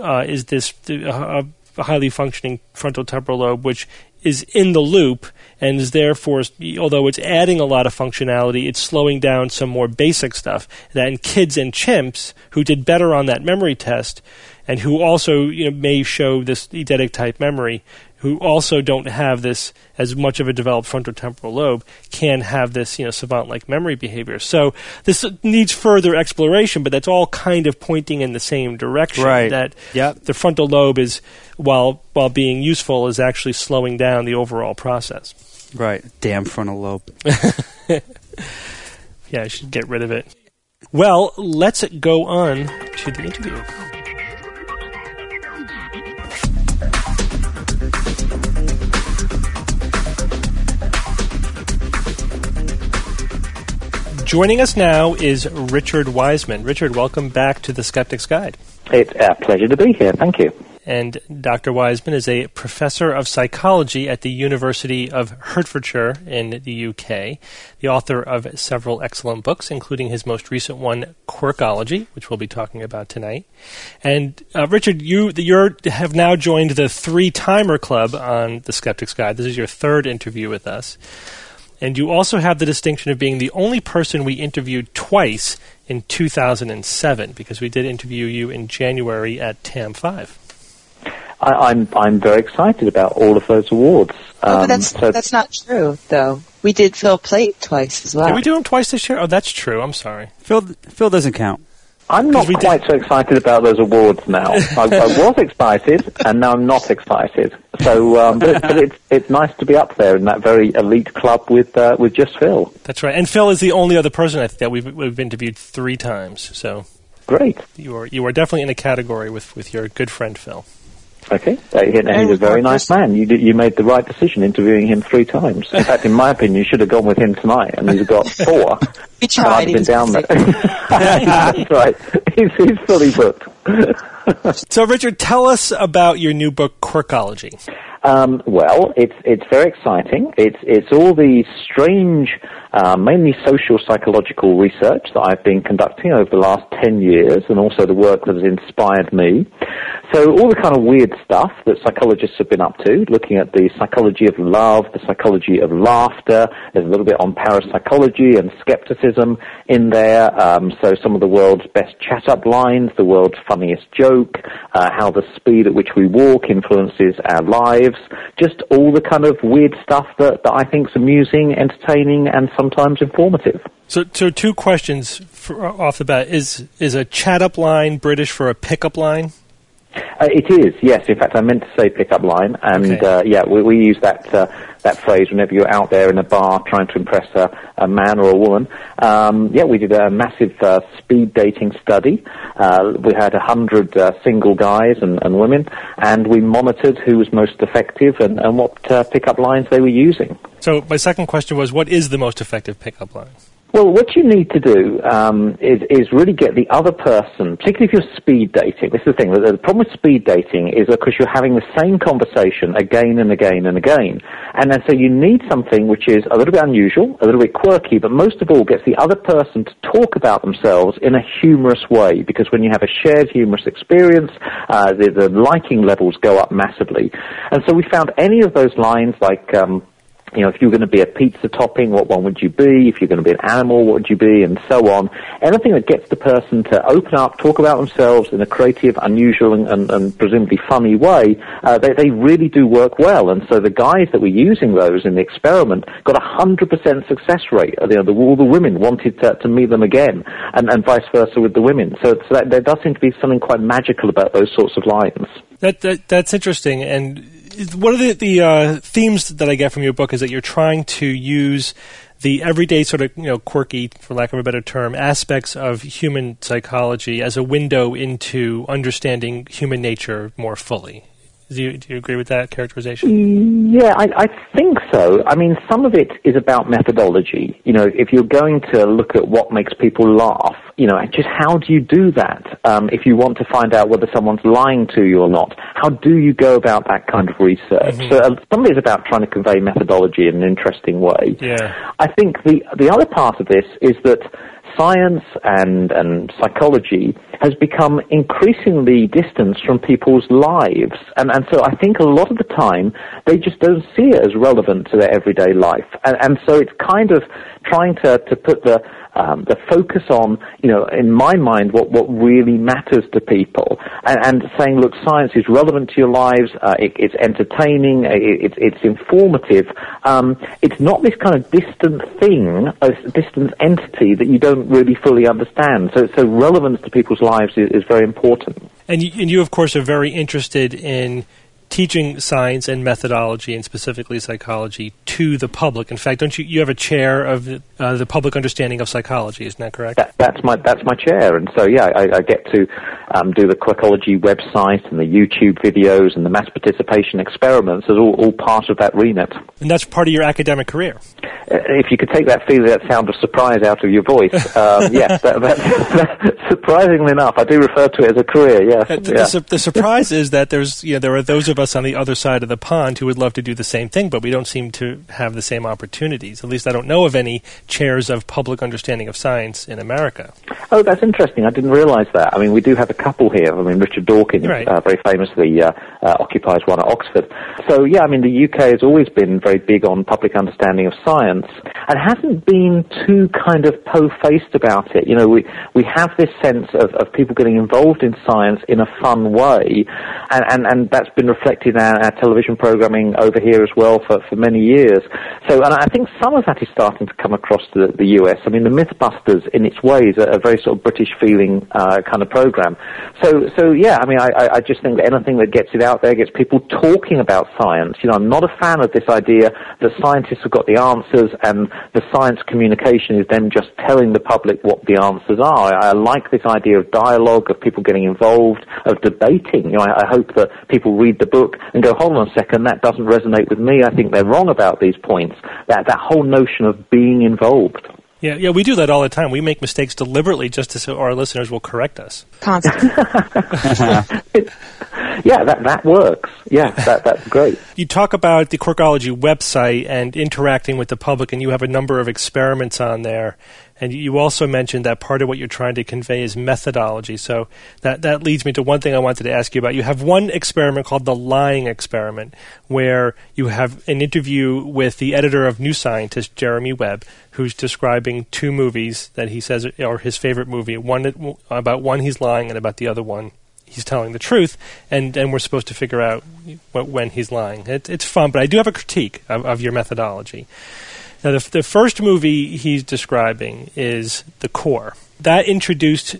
uh, is this uh, highly functioning frontal temporal lobe, which is in the loop and is therefore, although it's adding a lot of functionality, it's slowing down some more basic stuff. That in kids and chimps who did better on that memory test, and who also you know, may show this eidetic type memory, who also don't have this as much of a developed frontotemporal lobe, can have this you know savant-like memory behavior. So this needs further exploration, but that's all kind of pointing in the same direction. Right. That Yep. the frontal lobe is, while while being useful, is actually slowing down the overall process. Right. Damn frontal lobe. Yeah, I should get rid of it. Well, let's go on to the interview. Joining us now is Richard Wiseman. Richard, welcome back to the Skeptic's Guide. It's a pleasure to be here. Thank you. And Dr. Wiseman is a professor of psychology at the University of Hertfordshire in the UK, the author of several excellent books, including his most recent one, Quirkology, which we'll be talking about tonight. And uh, Richard, you you have now joined the Three Timer Club on the Skeptic's Guide. This is your third interview with us. And you also have the distinction of being the only person we interviewed twice in 2007 because we did interview you in January at TAM5. I, am I'm, I'm very excited about all of those awards. Oh, but that's so that's not true though. We did Phil Plait twice as well. Did we do him twice this year? Oh, that's true. I'm sorry. Phil Phil doesn't count. I'm not quite did. so excited about those awards now. I, I, was excited, and now I'm not excited. So, um, but, but, it's it's nice to be up there in that very elite club with uh, with just Phil. That's right, and Phil is the only other person I think that we've we've interviewed three times. So great. You are you are definitely in a category with with your good friend Phil. Okay, uh, and he's a very nice man. You did, you made the right decision interviewing him three times. In fact, in my opinion, you should have gone with him tonight, and he's got four. he tried. I've been down there. That's right. He's, he's fully booked. so, Richard, tell us about your new book, Quirkology. Um, well, it's it's very exciting. It's it's all the strange, uh, mainly social psychological research that I've been conducting over the last ten years, and also the work that has inspired me. So all the kind of weird stuff that psychologists have been up to, looking at the psychology of love, the psychology of laughter. There's a little bit on parapsychology and skepticism in there. Um, so some of the world's best chat-up lines, the world's funniest joke, uh, how the speed at which we walk influences our lives just all the kind of weird stuff that, that I think is amusing, entertaining, and informative. So, so two questions for, off the bat: is is a chat up line British for a pickup line? Uh, it is, yes. In fact, I meant to say pickup line, and okay. uh, yeah, we, we use that uh, that phrase whenever you're out there in a bar trying to impress a, a man or a woman. Um, yeah, we did a massive uh, speed dating study. Uh, we had a hundred uh, single guys and, and, women, and we monitored who was most effective and, and what pickup lines they were using. So my second question was, what is the most effective pickup line? Well, what you need to do um, is, is really get the other person, particularly if you're speed dating. This is the thing. The problem with speed dating is because you're having the same conversation again and again and again. And then so you need something which is a little bit unusual, a little bit quirky, but most of all gets the other person to talk about themselves in a humorous way. Because when you have a shared humorous experience, uh, the, the liking levels go up massively. And so we found any of those lines like, um, you know, if you're going to be a pizza topping, what one would you be? If you're going to be an animal, what would you be? And so on. Anything that gets the person to open up, talk about themselves in a creative, unusual, and, and, and presumably funny way, uh, they, they really do work well. And so the guys that were using those in the experiment got a 100% success rate. You know, the, all the women wanted to, to meet them again, and, and vice versa with the women. So, so that, there does seem to be something quite magical about those sorts of lines. That, that that's interesting, and one of the, the uh, themes that I get from your book is that you're trying to use the everyday sort of you know quirky, for lack of a better term, aspects of human psychology as a window into understanding human nature more fully. Do you, do you agree with that characterization? Yeah, I, I think so. I mean, some of it is about methodology. You know, if you're going to look at what makes people laugh, you know, just how do you do that? Um, if you want to find out whether someone's lying to you or not, how do you go about that kind of research? Mm-hmm. So uh, some of it is about trying to convey methodology in an interesting way. Yeah. I think the the other part of this is that science and, and psychology has become increasingly distanced from people's lives. And, and so I think a lot of the time they just don't see it as relevant to their everyday life. And, and so it's kind of trying to, to put the, um, the focus on, you know, in my mind, what, what really matters to people, and, and saying, look, science is relevant to your lives, uh, it, it's entertaining, it, it, it's informative. Um, it's not this kind of distant thing, a distant entity that you don't really fully understand. So, so relevance to people's lives is, is very important. And you, and you, of course, are very interested in teaching science and methodology, and specifically psychology, to the public. In fact, don't you you have a chair of uh, the public understanding of psychology? Isn't that correct? That, that's my that's my chair, and so yeah, I, I get to um, do the Quirkology website and the YouTube videos and the mass participation experiments as all, all part of that remit. And that's part of your academic career. if you could take that feeling, that sound of surprise out of your voice, um, yes, that, that, surprisingly enough, I do refer to it as a career. Yes, uh, the, the, the, surprise is that there's, you know, there are those of us on the other side of the pond who would love to do the same thing, but we don't seem to have the same opportunities. At least I don't know of any chairs of public understanding of science in America. Oh, that's interesting. I didn't realise that. I mean, we do have a couple here. I mean, Richard Dawkins, right. uh, very famously, uh, uh, occupies one at Oxford. So, yeah, I mean, the UK has always been very big on public understanding of science and hasn't been too kind of po-faced about it. You know, we, we have this sense of, of people getting involved in science in a fun way, and, and, and that's been reflected in our, our television programming over here as well for, for many years. So, and I think some of that is starting to come across to the, the US. I mean, the Mythbusters, in its ways, are a very sort of British feeling uh, kind of program. So, so yeah, I mean, I, I just think that anything that gets it out there, gets people talking about science. You know, I'm not a fan of this idea that scientists have got the answers and the science communication is them just telling the public what the answers are. I, I like this idea of dialogue, of people getting involved, of debating. You know, I, I hope that people read the book and go, hold on a second, that doesn't resonate with me. I think they're wrong about these points. That that whole notion of being involved. Yeah, yeah, we do that all the time. We make mistakes deliberately just so our listeners will correct us. Constantly. yeah, that that works. Yeah, that that's great. You talk about the Quirkology website and interacting with the public, and you have a number of experiments on there. And you also mentioned that part of what you're trying to convey is methodology. So that, that leads me to one thing I wanted to ask you about. You have one experiment called the lying experiment, where you have an interview with the editor of New Scientist, Jeremy Webb, who's describing two movies that he says are his favorite movie. One about one he's lying, and about the other one he's telling the truth, and, and we're supposed to figure out when he's lying. It, it's fun, but I do have a critique of, of your methodology. Now, the, the first movie he's describing is The Core. That introduced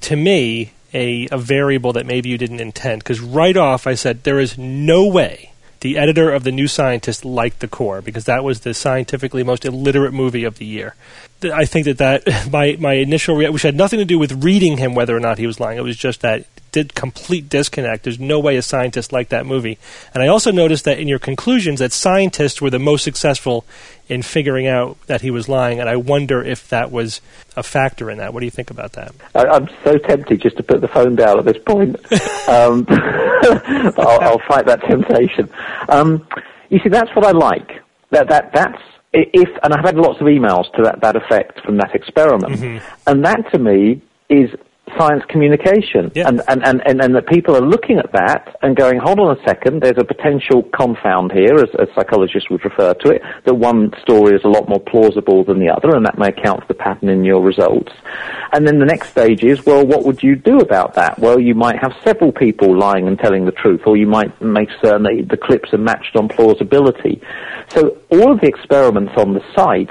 to me a, a variable that maybe you didn't intend, because right off I said, there is no way the editor of The New Scientist liked The Core, because that was the scientifically most illiterate movie of the year. I think that, that my, my initial reaction, which had nothing to do with reading him whether or not he was lying, it was just that did complete disconnect. There's no way a scientist liked that movie. And I also noticed that in your conclusions that scientists were the most successful in figuring out that he was lying, and I wonder if that was a factor in that. What do you think about that? I, am so tempted just to put the phone down at this point. um, I'll, I'll, fight that temptation. Um, you see, that's what I like. That that that's if, and I've had lots of emails to that, that effect from that experiment, mm-hmm. and that to me is science communication. Yeah. And, and, and, and, and that people are looking at that and going, hold on a second, there's a potential confound here, as, as psychologists would refer to it, that one story is a lot more plausible than the other, and that may account for the pattern in your results. And then the next stage is, well, what would you do about that? Well, you might have several people lying and telling the truth, or you might make certain that the clips are matched on plausibility. So all of the experiments on the site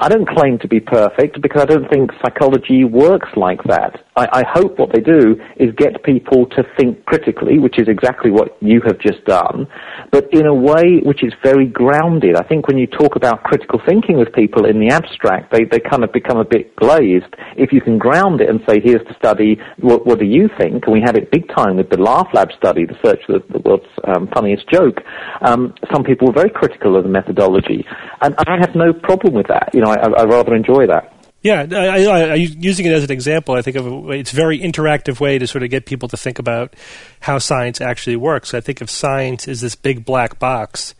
I don't claim to be perfect because I don't think psychology works like that. I, I, hope what they do is get people to think critically, which is exactly what you have just done, but in a way which is very grounded. I think when you talk about critical thinking with people in the abstract, they, they kind of become a bit glazed. If you can ground it and say, here's the study, what, what do you think? And we had it big time with the Laugh Lab study, the search for the, the world's um, funniest joke. Um, some people were very critical of the methodology, and I have no problem with that. You know, I, I rather enjoy that. Yeah, I, I, I, using it as an example, I think of a, it's a very interactive way to sort of get people to think about how science actually works. I think if science is this big black box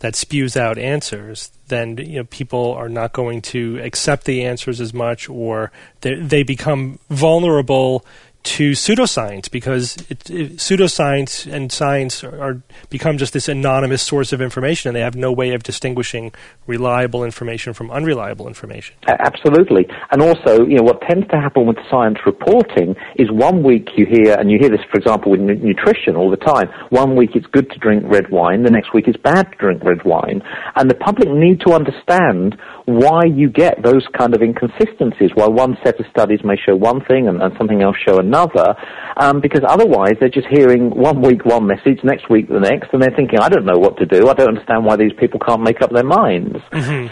that spews out answers, then you know people are not going to accept the answers as much, or they, they become vulnerable to pseudoscience because it, it, pseudoscience and science are, are, become just this anonymous source of information, and they have no way of distinguishing reliable information from unreliable information. Absolutely, and also, you know, what tends to happen with science reporting is one week you hear, and you hear this, for example, with n- nutrition all the time. One week it's good to drink red wine, the next week it's bad to drink red wine, and the public need to understand why you get those kind of inconsistencies. Why one set of studies may show one thing and, and something else show another another, um, because otherwise they're just hearing one week one message, next week the next, and they're thinking, I don't know what to do. I don't understand why these people can't make up their minds.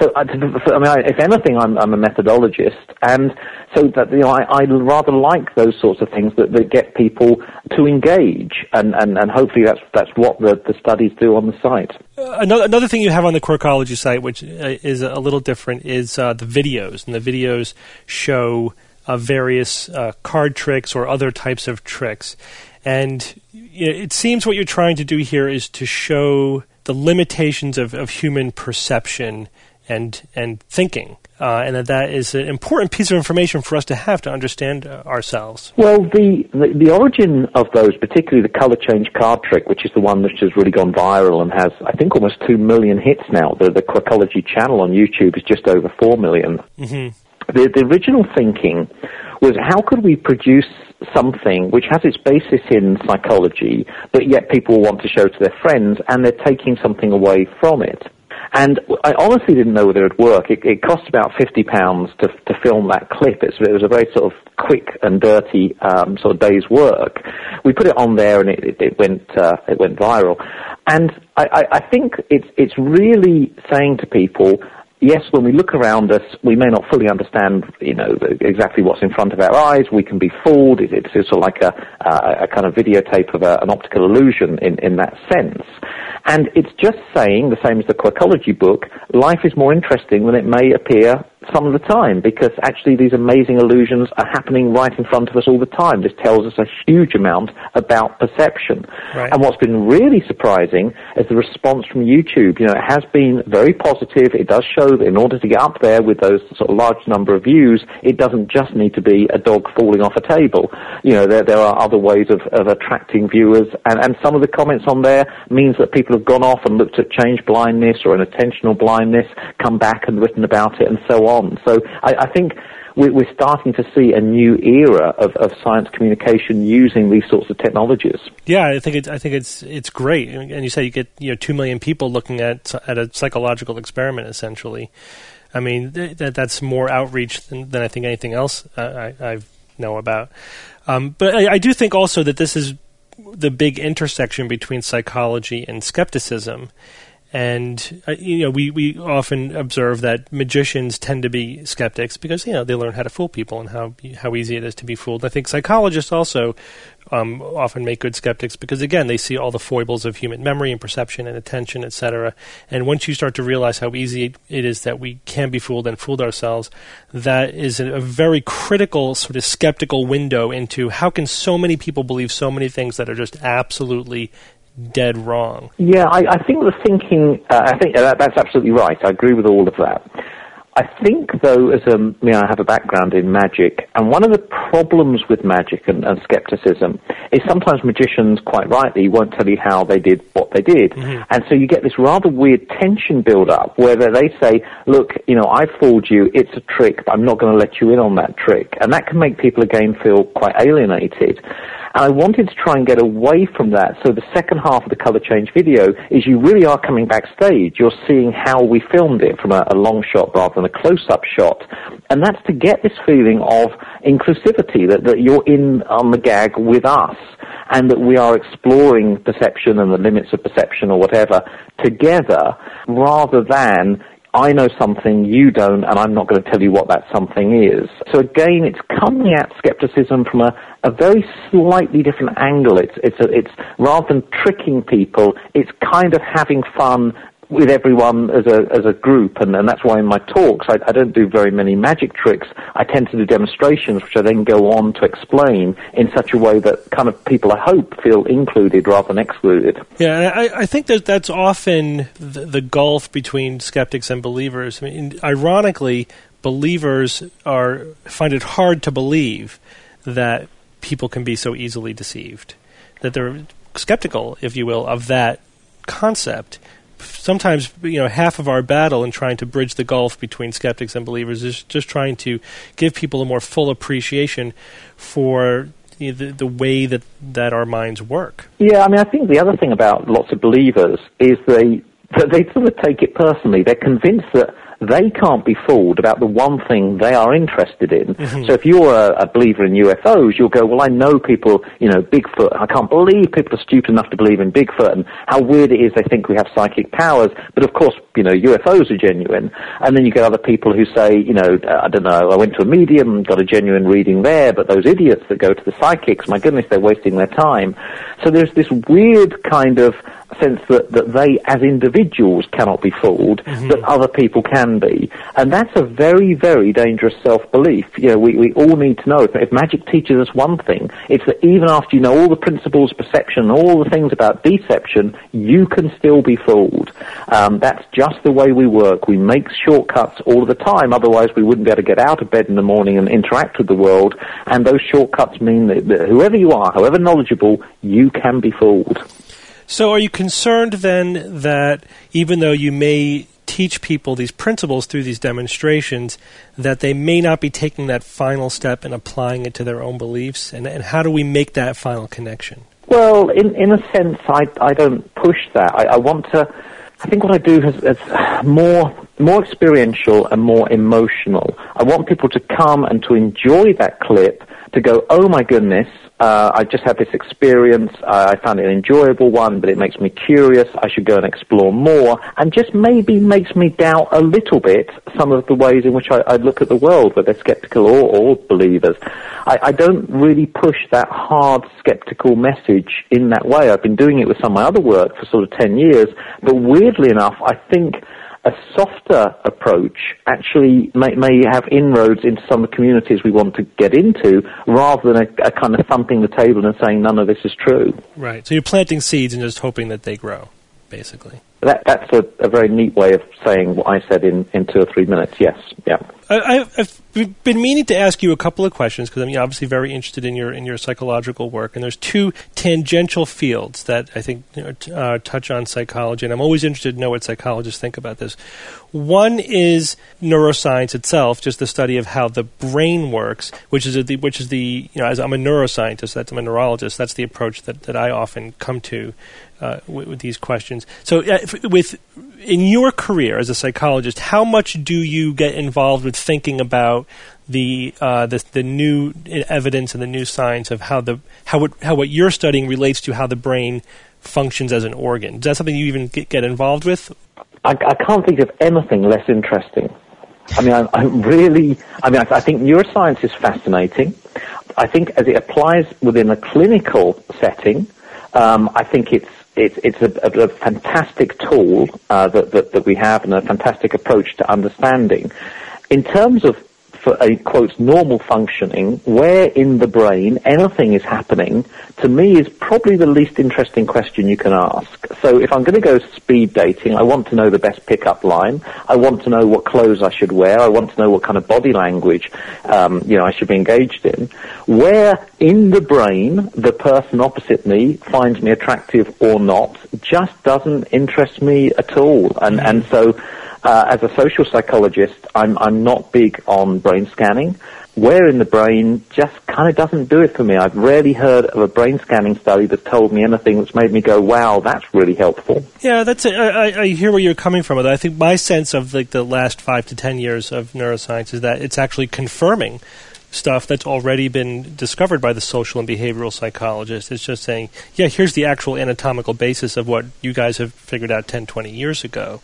So, I, I mean, I, if anything, I'm, I'm a methodologist, and so that you know, I, I rather like those sorts of things that, that get people to engage, and, and, and hopefully that's that's what the, the studies do on the site. another another thing you have on the Quirkology site, which uh, is a little different, is uh, the videos, and the videos show uh, various uh, card tricks or other types of tricks. And it seems what you're trying to do here is to show the limitations of, of human perception and and thinking, uh, and that that is an important piece of information for us to have to understand uh, ourselves. Well, the, the the origin of those, particularly the color change card trick, which is the one which has really gone viral and has, I think, almost two million hits now. The the Quirkology channel on YouTube is just over four million. The, the original thinking was how could we produce something which has its basis in psychology, but yet people want to show to their friends, and they're taking something away from it. And I honestly didn't know whether it would work. It, it cost about fifty pounds to to film that clip. It's, it was a very sort of quick and dirty um, sort of day's work. We put it on there, and it, it, went uh, it went viral. And I, I, I think it's it's really saying to people yes, when we look around us, we may not fully understand, you know, exactly what's in front of our eyes. We can be fooled. It's, sort of like a, a, a kind of videotape of a, an optical illusion in, in that sense. And it's just saying, the same as the Quirkology book, life is more interesting than it may appear some of the time because actually these amazing illusions are happening right in front of us all the time. This tells us a huge amount about perception. Right. And what's been really surprising is the response from YouTube. You know, it has been very positive. It does show that in order to get up there with those sort of large number of views, it doesn't just need to be a dog falling off a table. You know, there, there are other ways of, of attracting viewers and, and some of the comments on there means that people have gone off and looked at change blindness or an attentional blindness, come back and written about it and so on. So I, I think we- we're starting to see a new era of, of science communication using these sorts of technologies. Yeah, I think it's I think it's it's great, and you say you get you know two million people looking at at a psychological experiment essentially. I mean th- that that's more outreach than, than I think anything else I, I, I know about. Um, but I, I do think also that this is the big intersection between psychology and skepticism. And uh, you know, we, we often observe that magicians tend to be skeptics because you know they learn how to fool people and how how easy it is to be fooled. I think psychologists also um, often make good skeptics because again they see all the foibles of human memory and perception and attention, etc. And once you start to realize how easy it is that we can be fooled and fooled ourselves, that is a, a very critical sort of skeptical window into how can so many people believe so many things that are just absolutely dead wrong. Yeah, I, I think the thinking, uh, I think that, that's absolutely right. I agree with all of that. I think, though, as a, you know, I have a background in magic, and one of the problems with magic and, and skepticism is sometimes magicians, quite rightly, won't tell you how they did what they did, mm-hmm. and so you get this rather weird tension build up where they say, "Look, you know, I fooled you. It's a trick, but I'm not going to let you in on that trick," and that can make people again feel quite alienated. And I wanted to try and get away from that. So the second half of the color change video is you really are coming backstage. You're seeing how we filmed it from a, a long shot rather than a close-up shot. And that's to get this feeling of inclusivity, that, that you're in on the gag with us and that we are exploring perception and the limits of perception or whatever together rather than I know something you don't, and I'm not going to tell you what that something is. So again, it's coming at skepticism from a, a very slightly different angle. It's it's a, it's rather than tricking people, it's kind of having fun with everyone as a as a group, and, and that's why in my talks I, I don't do very many magic tricks. I tend to do demonstrations, which I then go on to explain in such a way that kind of people I hope feel included rather than excluded. Yeah, I, I think that that's often the, the gulf between skeptics and believers. I mean, ironically, believers are find it hard to believe that people can be so easily deceived. That they're skeptical, if you will, of that concept. Sometimes, you know, half of our battle in trying to bridge the gulf between skeptics and believers is just trying to give people a more full appreciation for you know, the, the way that, that our minds work. Yeah, I mean, I think the other thing about lots of believers is they they sort of take it personally. They're convinced that they can't be fooled about the one thing they are interested in. Mm-hmm. So if you're a, a believer in UFOs, you'll go, well, I know people, you know, Bigfoot. I can't believe people are stupid enough to believe in Bigfoot and how weird it is they think we have psychic powers. But of course, you know, UFOs are genuine. And then you get other people who say, you know, I don't know, I went to a medium, got a genuine reading there, but those idiots that go to the psychics, my goodness, they're wasting their time. So there's this weird kind of sense that, that they, as individuals, cannot be fooled, that other people can be. And that's a very, very dangerous self-belief. You know, we, we all need to know, if, if magic teaches us one thing, it's that even after you know all the principles perception, all the things about deception, you can still be fooled. Um, that's just the way we work. We make shortcuts all the time, otherwise we wouldn't be able to get out of bed in the morning and interact with the world. And those shortcuts mean that, that whoever you are, however knowledgeable, you can be fooled. So, are you concerned then that even though you may teach people these principles through these demonstrations, that they may not be taking that final step and applying it to their own beliefs? And, and how do we make that final connection? Well, in in a sense, I I don't push that. I, I want to. I think what I do is, is more more experiential and more emotional. I want people to come and to enjoy that clip, to go, oh my goodness, uh, I just had this experience. I found it an enjoyable one, but it makes me curious. I should go and explore more, and just maybe makes me doubt a little bit some of the ways in which I, I look at the world, whether skeptical or, or believers. I, I don't really push that hard skeptical message in that way. I've been doing it with some of my other work for sort of 10 years, but weirdly enough, I think a softer approach actually may, may have inroads into some of the communities we want to get into rather than a, a kind of thumping the table and saying none of this is true. Right. So, you're planting seeds and just hoping that they grow, basically. That, that's a, a very neat way of saying what I said in, in two or three minutes, yes. Yeah. I, I've been meaning to ask you a couple of questions because I'm obviously very interested in your in your psychological work, and there's two tangential fields that I think you know, t- uh, touch on psychology, and I'm always interested to know what psychologists think about this. One is neuroscience itself, just the study of how the brain works, which is the which is the you know as I'm a neuroscientist, that's I'm a neurologist, that's the approach that, that I often come to uh, with, with, these questions. So, uh, with in your career as a psychologist, how much do you get involved with thinking about the uh, the, the new evidence and the new science of how the how it, how what you're studying relates to how the brain functions as an organ? Is that something you even get, get involved with? I, I can't think of anything less interesting. I mean, I, I really, I mean, I, I, think neuroscience is fascinating. I think as it applies within a clinical setting, um, I think it's it's it's a, a, a fantastic tool uh, that, that that we have and a fantastic approach to understanding. In terms of for a quote normal functioning, where in the brain anything is happening, to me is probably the least interesting question you can ask. So if I'm going to go speed dating, I want to know the best pickup line. I want to know what clothes I should wear. I want to know what kind of body language, um, you know, I should be engaged in. Where in the brain the person opposite me finds me attractive or not just doesn't interest me at all. And and so uh, as a social psychologist, I'm, I'm not big on brain scanning. Where in the brain just kind of doesn't do it for me. I've rarely heard of a brain scanning study that told me anything that's made me go, "Wow, that's really helpful." Yeah, that's. it. i hear where you're coming from. I think my sense of like the last five to ten years of neuroscience is that it's actually confirming stuff that's already been discovered by the social and behavioral psychologists. It's just saying, yeah, here's the actual anatomical basis of what you guys have figured out 10, 20 years ago.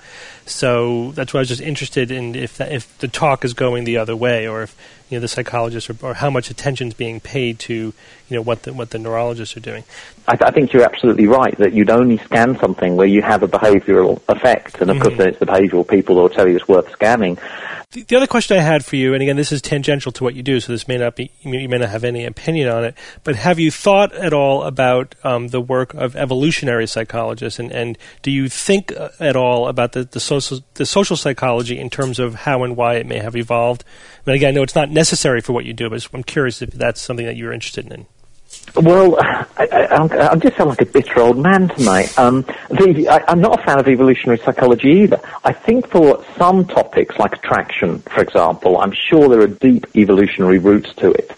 So that's why I was just interested in if that, if the talk is going the other way, or if you know the psychologists are, or how much attention is being paid to you know what the what the neurologists are doing. I, th- I, think you're absolutely right that you'd only scan something where you have a behavioural effect, and of mm-hmm. course then it's the behavioural people that will tell you it's worth scanning. The, the, other question I had for you, and again this is tangential to what you do, so this may not be you may, not have any opinion on it, but have you thought at all about um, the work of evolutionary psychologists, and, and do you think uh, at all about the, the social the social psychology in terms of how and why it may have evolved? But again, I know it's not necessary for what you do, but I'm curious if that's something that you're interested in. Well, I, I just sound like a bitter old man tonight. Um, the, I, am not a fan of evolutionary psychology either. I think for some topics, like attraction, for example, I'm sure there are deep evolutionary roots to it.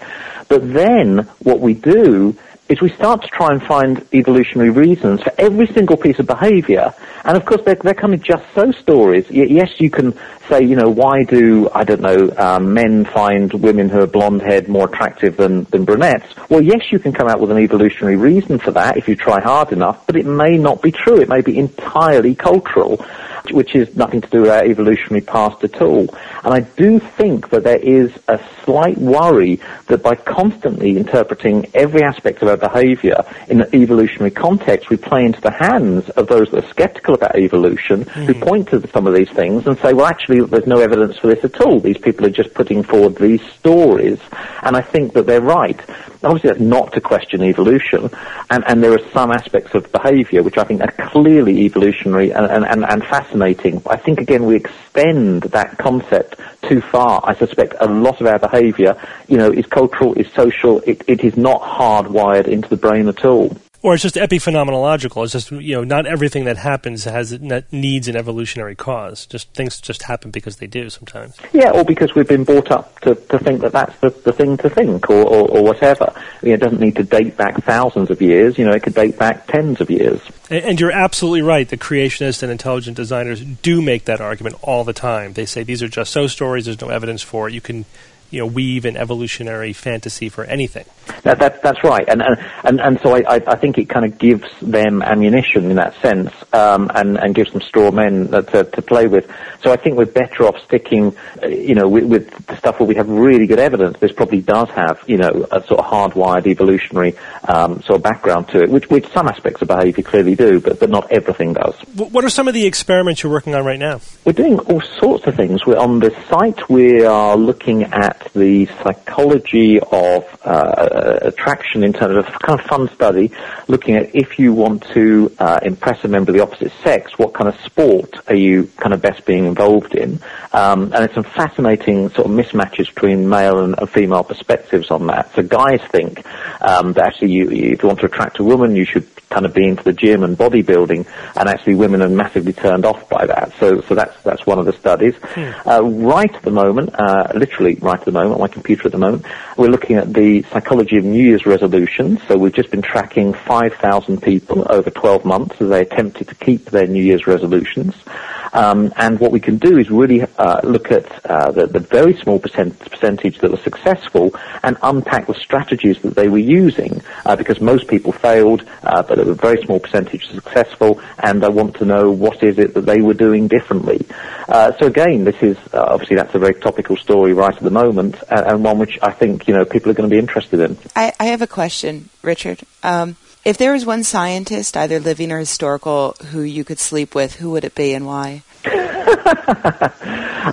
But then what we do is we start to try and find evolutionary reasons for every single piece of behavior. And of course, they're, they're of just so stories. Y- yes, you can say, you know, why do, I don't know, um, men find women who are blonde haired more attractive than, than brunettes? Well, yes, you can come out with an evolutionary reason for that if you try hard enough, but it may not be true. It may be entirely cultural which is nothing to do with our evolutionary past at all. And I do think that there is a slight worry that by constantly interpreting every aspect of our behavior in an evolutionary context, we play into the hands of those that are skeptical about evolution, mm. who point to some of these things and say, well, actually, there's no evidence for this at all. These people are just putting forward these stories. And I think that they're right. Obviously, that's not to question evolution, and, and there are some aspects of behaviour which I think are clearly evolutionary and, and, and fascinating. I think, again, we extend that concept too far. I suspect a lot of our behaviour, you know, is cultural, is social, it, it is not hardwired into the brain at all or it's just epiphenomenological. It's just you know not everything that happens has that needs an evolutionary cause. Just things just happen because they do sometimes. Yeah, or because we've been brought up to, to think that that's the, the thing to think, or, or, or whatever. You know, it doesn't need to date back thousands of years. You know, it could date back tens of years. And, and you're absolutely right. The creationists and intelligent designers do make that argument all the time. They say these are just so stories. There's no evidence for it. You can you know weave an evolutionary fantasy for anything. That, that, that's right, and and and so I, I think it kind of gives them ammunition in that sense, um, and and gives them straw men to, to play with. So I think we're better off sticking, uh, you know, with, with the stuff where we have really good evidence. This probably does have, you know, a sort of hardwired evolutionary um, sort of background to it, which which some aspects of behaviour clearly do, but but not everything does. What are some of the experiments you're working on right now? We're doing all sorts of things. We're on the site. We are looking at the psychology of uh, attraction in terms of kind of fun study, looking at if you want to uh, impress a member of the opposite sex, what kind of sport are you kind of best being involved in? Um, and there's some fascinating sort of mismatches between male and, and female perspectives on that. So guys think um, that actually you, if you want to attract a woman, you should kind of be into the gym and bodybuilding, and actually women are massively turned off by that. So, so that's that's one of the studies. Hmm. Uh, right at the moment, uh, literally right at the moment, my computer at the moment, we're looking at the psychology of New Year's resolutions. So we've just been tracking 5,000 people over 12 months as they attempted to keep their New Year's resolutions. Um, and what we can do is really uh, look at uh, the, the, very small percent, percentage that were successful and unpack the strategies that they were using, uh, because most people failed, uh, but a very small percentage successful, and I want to know what is it that they were doing differently. Uh, so again, this is uh, obviously that's a very topical story right at the moment, and one which I think you know people are going to be interested in. I, I have a question, Richard. Um, if there was one scientist, either living or historical, who you could sleep with, who would it be and why?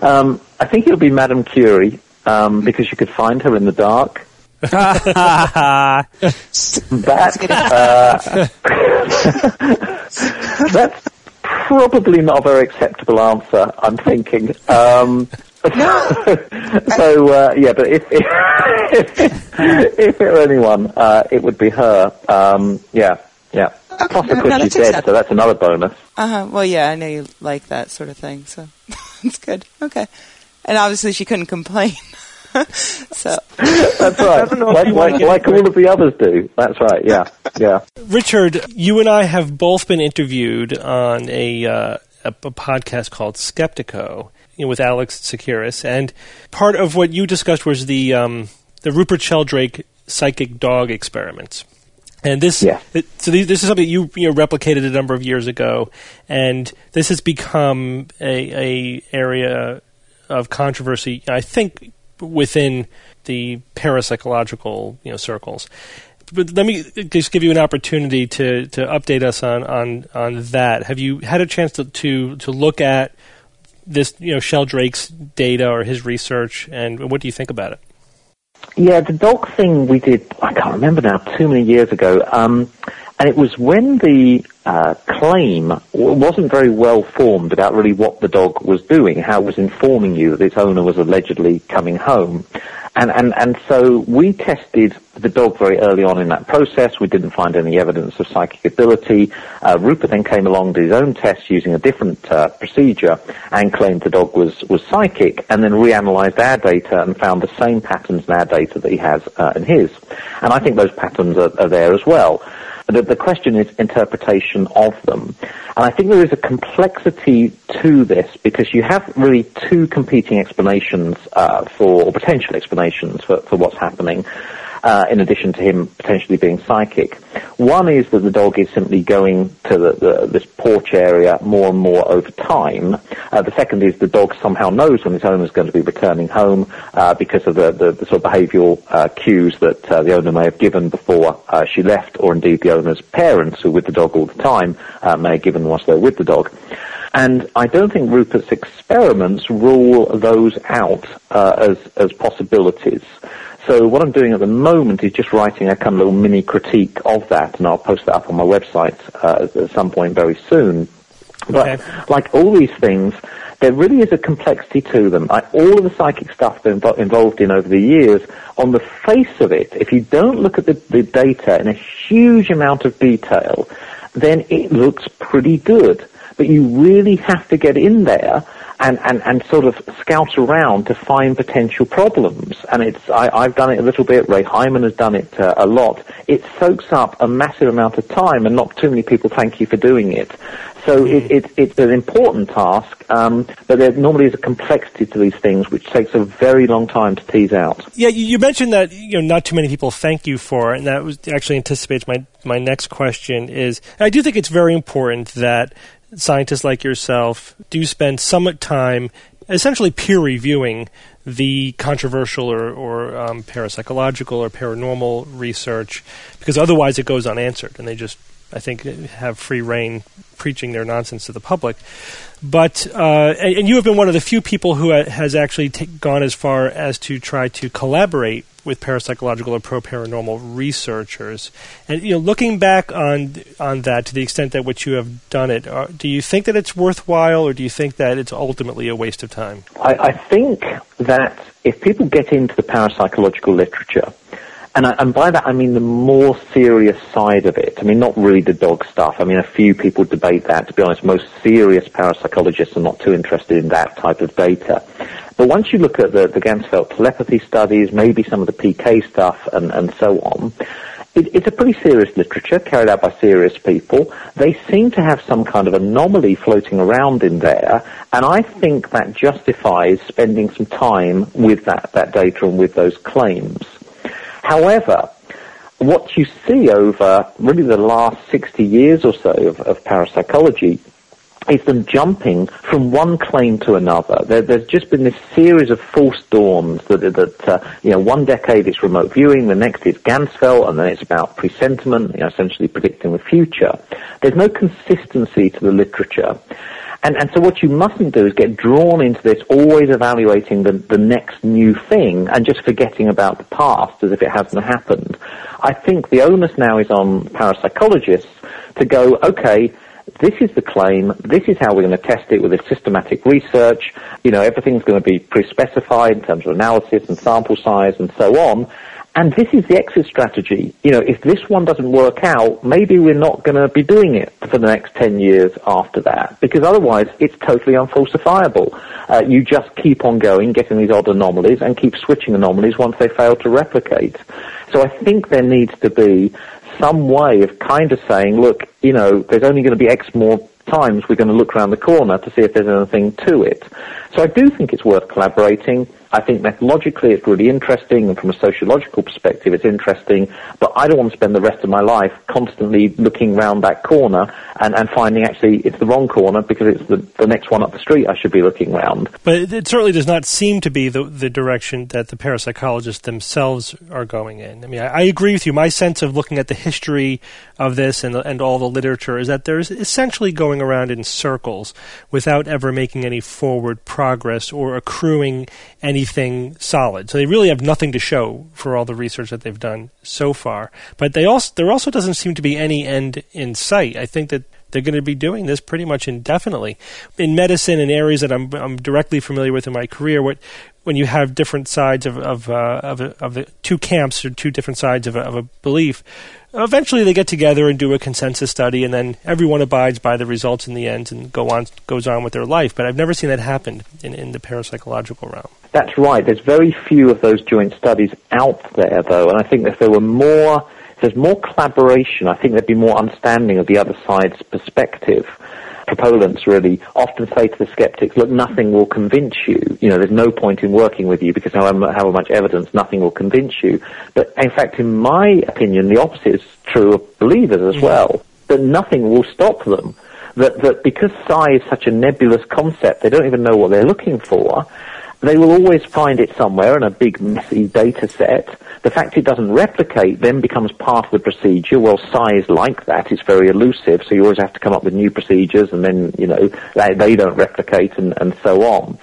um, I think it would be Madame Curie um, because you could find her in the dark. that, uh, that's probably not a very acceptable answer. I'm thinking. Um, so uh, yeah, but if if, if, it were anyone, uh, it would be her. Um, yeah, yeah. Okay. Plus, of course, no, she's dead, so that's another bonus. Uh huh. Well, yeah, I know you like that sort of thing, so it's good. Okay, and obviously, she couldn't complain. so that's right. Like, like, like all of the others do. That's right. Yeah, yeah. Richard, you and I have both been interviewed on a. Uh, a, a podcast called Skeptiko, you know, with Alex Tsakiris, and part of what you discussed was the um, the Rupert Sheldrake psychic dog experiments. And this, yeah. it, so this is something you you know, replicated a number of years ago, and this has become a, a area of controversy. I think within the parapsychological you know circles. But let me just give you an opportunity to, to update us on, on, on that. Have you had a chance to, to, to look at this, you know, Sheldrake's data or his research, and what do you think about it? Yeah, the dog thing we did, I can't remember now, too many years ago. Um, and it was when the uh, claim wasn't very well formed about really what the dog was doing, how it was informing you that its owner was allegedly coming home. And, and, and so we tested the dog very early on in that process. We didn't find any evidence of psychic ability. Uh, Rupert then came along, did his own test using a different uh, procedure and claimed the dog was, was psychic and then reanalyzed our data and found the same patterns in our data that he has uh, in his. And I think those patterns are, are there as well. The, the question is interpretation of them. And I think there is a complexity to this because you have really two competing explanations uh, for, or potential explanations for, for what's happening uh, in addition to him potentially being psychic. One is that the dog is simply going to the, the, this porch area more and more over time. Uh, the second is the dog somehow knows when its owner is going to be returning home uh, because of the, the, the, sort of behavioural uh, cues that uh, the owner may have given before uh, she left, or indeed the owner's parents, who are with the dog all the time, may have given whilst they're with the dog. And I don't think Rupert's experiments rule those out as as possibilities. So what I'm doing at the moment is just writing a kind of little mini critique of that, and I'll post that up on my website uh, at some point very soon. But okay. like all these things, there really is a complexity to them. Like all of the psychic stuff I've been involved in over the years, on the face of it, if you don't look at the, the data in a huge amount of detail, then it looks pretty good. But you really have to get in there and, and, and sort of scout around to find potential problems. And it's, I, have done it a little bit, Ray Hyman has done it uh, a lot. It soaks up a massive amount of time and not too many people thank you for doing it. So it, it, it's an important task, um, but there normally is a complexity to these things which takes a very long time to tease out. Yeah, you mentioned that you know not too many people thank you for it, and that was actually anticipates my my next question. Is I do think it's very important that scientists like yourself do spend some time essentially peer reviewing the controversial or, or um, parapsychological or paranormal research because otherwise it goes unanswered and they just I think have free rein preaching their nonsense to the public. But uh, and, and, you have been one of the few people who has actually t- gone as far as to try to collaborate with parapsychological or pro paranormal researchers. And you know, looking back on on that to the extent that which you have done it, uh, do you think that it's worthwhile, or do you think that it's ultimately a waste of time? I, I think that if people get into the parapsychological literature, and, I, and by that I mean the more serious side of it. I mean, not really the dog stuff. I mean, a few people debate that. To be honest, most serious parapsychologists are not too interested in that type of data. But once you look at the, the Ganzfeld telepathy studies, maybe some of the PK stuff and, and so on, it, it's a pretty serious literature carried out by serious people. They seem to have some kind of anomaly floating around in there, and I think that justifies spending some time with that, that data and with those claims. However, what you see over really the last 60 years or so of, of parapsychology is them jumping from one claim to another. There, there's just been this series of false dawns that, that uh, you know, one decade it's remote viewing, the next is Ganzfeld, and then it's about presentiment, you know, essentially predicting the future. There's no consistency to the literature. And, and so what you mustn't do is get drawn into this, always evaluating the, the next new thing and just forgetting about the past as if it hasn't happened. I think the onus now is on parapsychologists to go, okay, this is the claim, this is how we're going to test it with a systematic research, you know, everything's going to be pre-specified in terms of analysis and sample size and so on, and this is the exit strategy. You know, if this one doesn't work out, maybe we're not going to be doing it for the next 10 years after that, because otherwise it's totally unfalsifiable. Uh, you just keep on going, getting these odd anomalies, and keep switching anomalies once they fail to replicate. So I think there needs to be some way of kind of saying, look, you know, there's only going to be X more times we're going to look around the corner to see if there's anything to it. So I do think it's worth collaborating. I think methodologically it's really interesting, and from a sociological perspective it's interesting, but I don't want to spend the rest of my life constantly looking round that corner and, and finding actually it's the wrong corner because it's the, the next one up the street I should be looking round. But it certainly does not seem to be the, the direction that the parapsychologists themselves are going in. I mean, I, I agree with you. My sense of looking at the history of this and, and all the literature is that there's essentially going around in circles without ever making any forward progress or accruing any anything solid. So they really have nothing to show for all the research that they've done so far. But they also there also doesn't seem to be any end in sight. I think that they're going to be doing this pretty much indefinitely. In medicine and areas that I'm, I'm directly familiar with in my career, what when you have different sides of of uh, of, of two camps or two different sides of a, of a belief, eventually they get together and do a consensus study, and then everyone abides by the results in the end and go on goes on with their life. But I've never seen that happen in, in the parapsychological realm. That's right. There's very few of those joint studies out there, though, and I think if there were more, if there's more collaboration, I think there'd be more understanding of the other side's perspective proponents really often say to the skeptics, look, nothing will convince you. You know, there's no point in working with you because however, however much evidence, nothing will convince you. But in fact, in my opinion, the opposite is true of believers as well. That nothing will stop them. That, that because psi is such a nebulous concept, they don't even know what they're looking for, they will always find it somewhere in a big messy data set. The fact it doesn't replicate then becomes part of the procedure. Well, psi's like that is very elusive, so you always have to come up with new procedures and then, you know, they, they don't replicate and, and so on.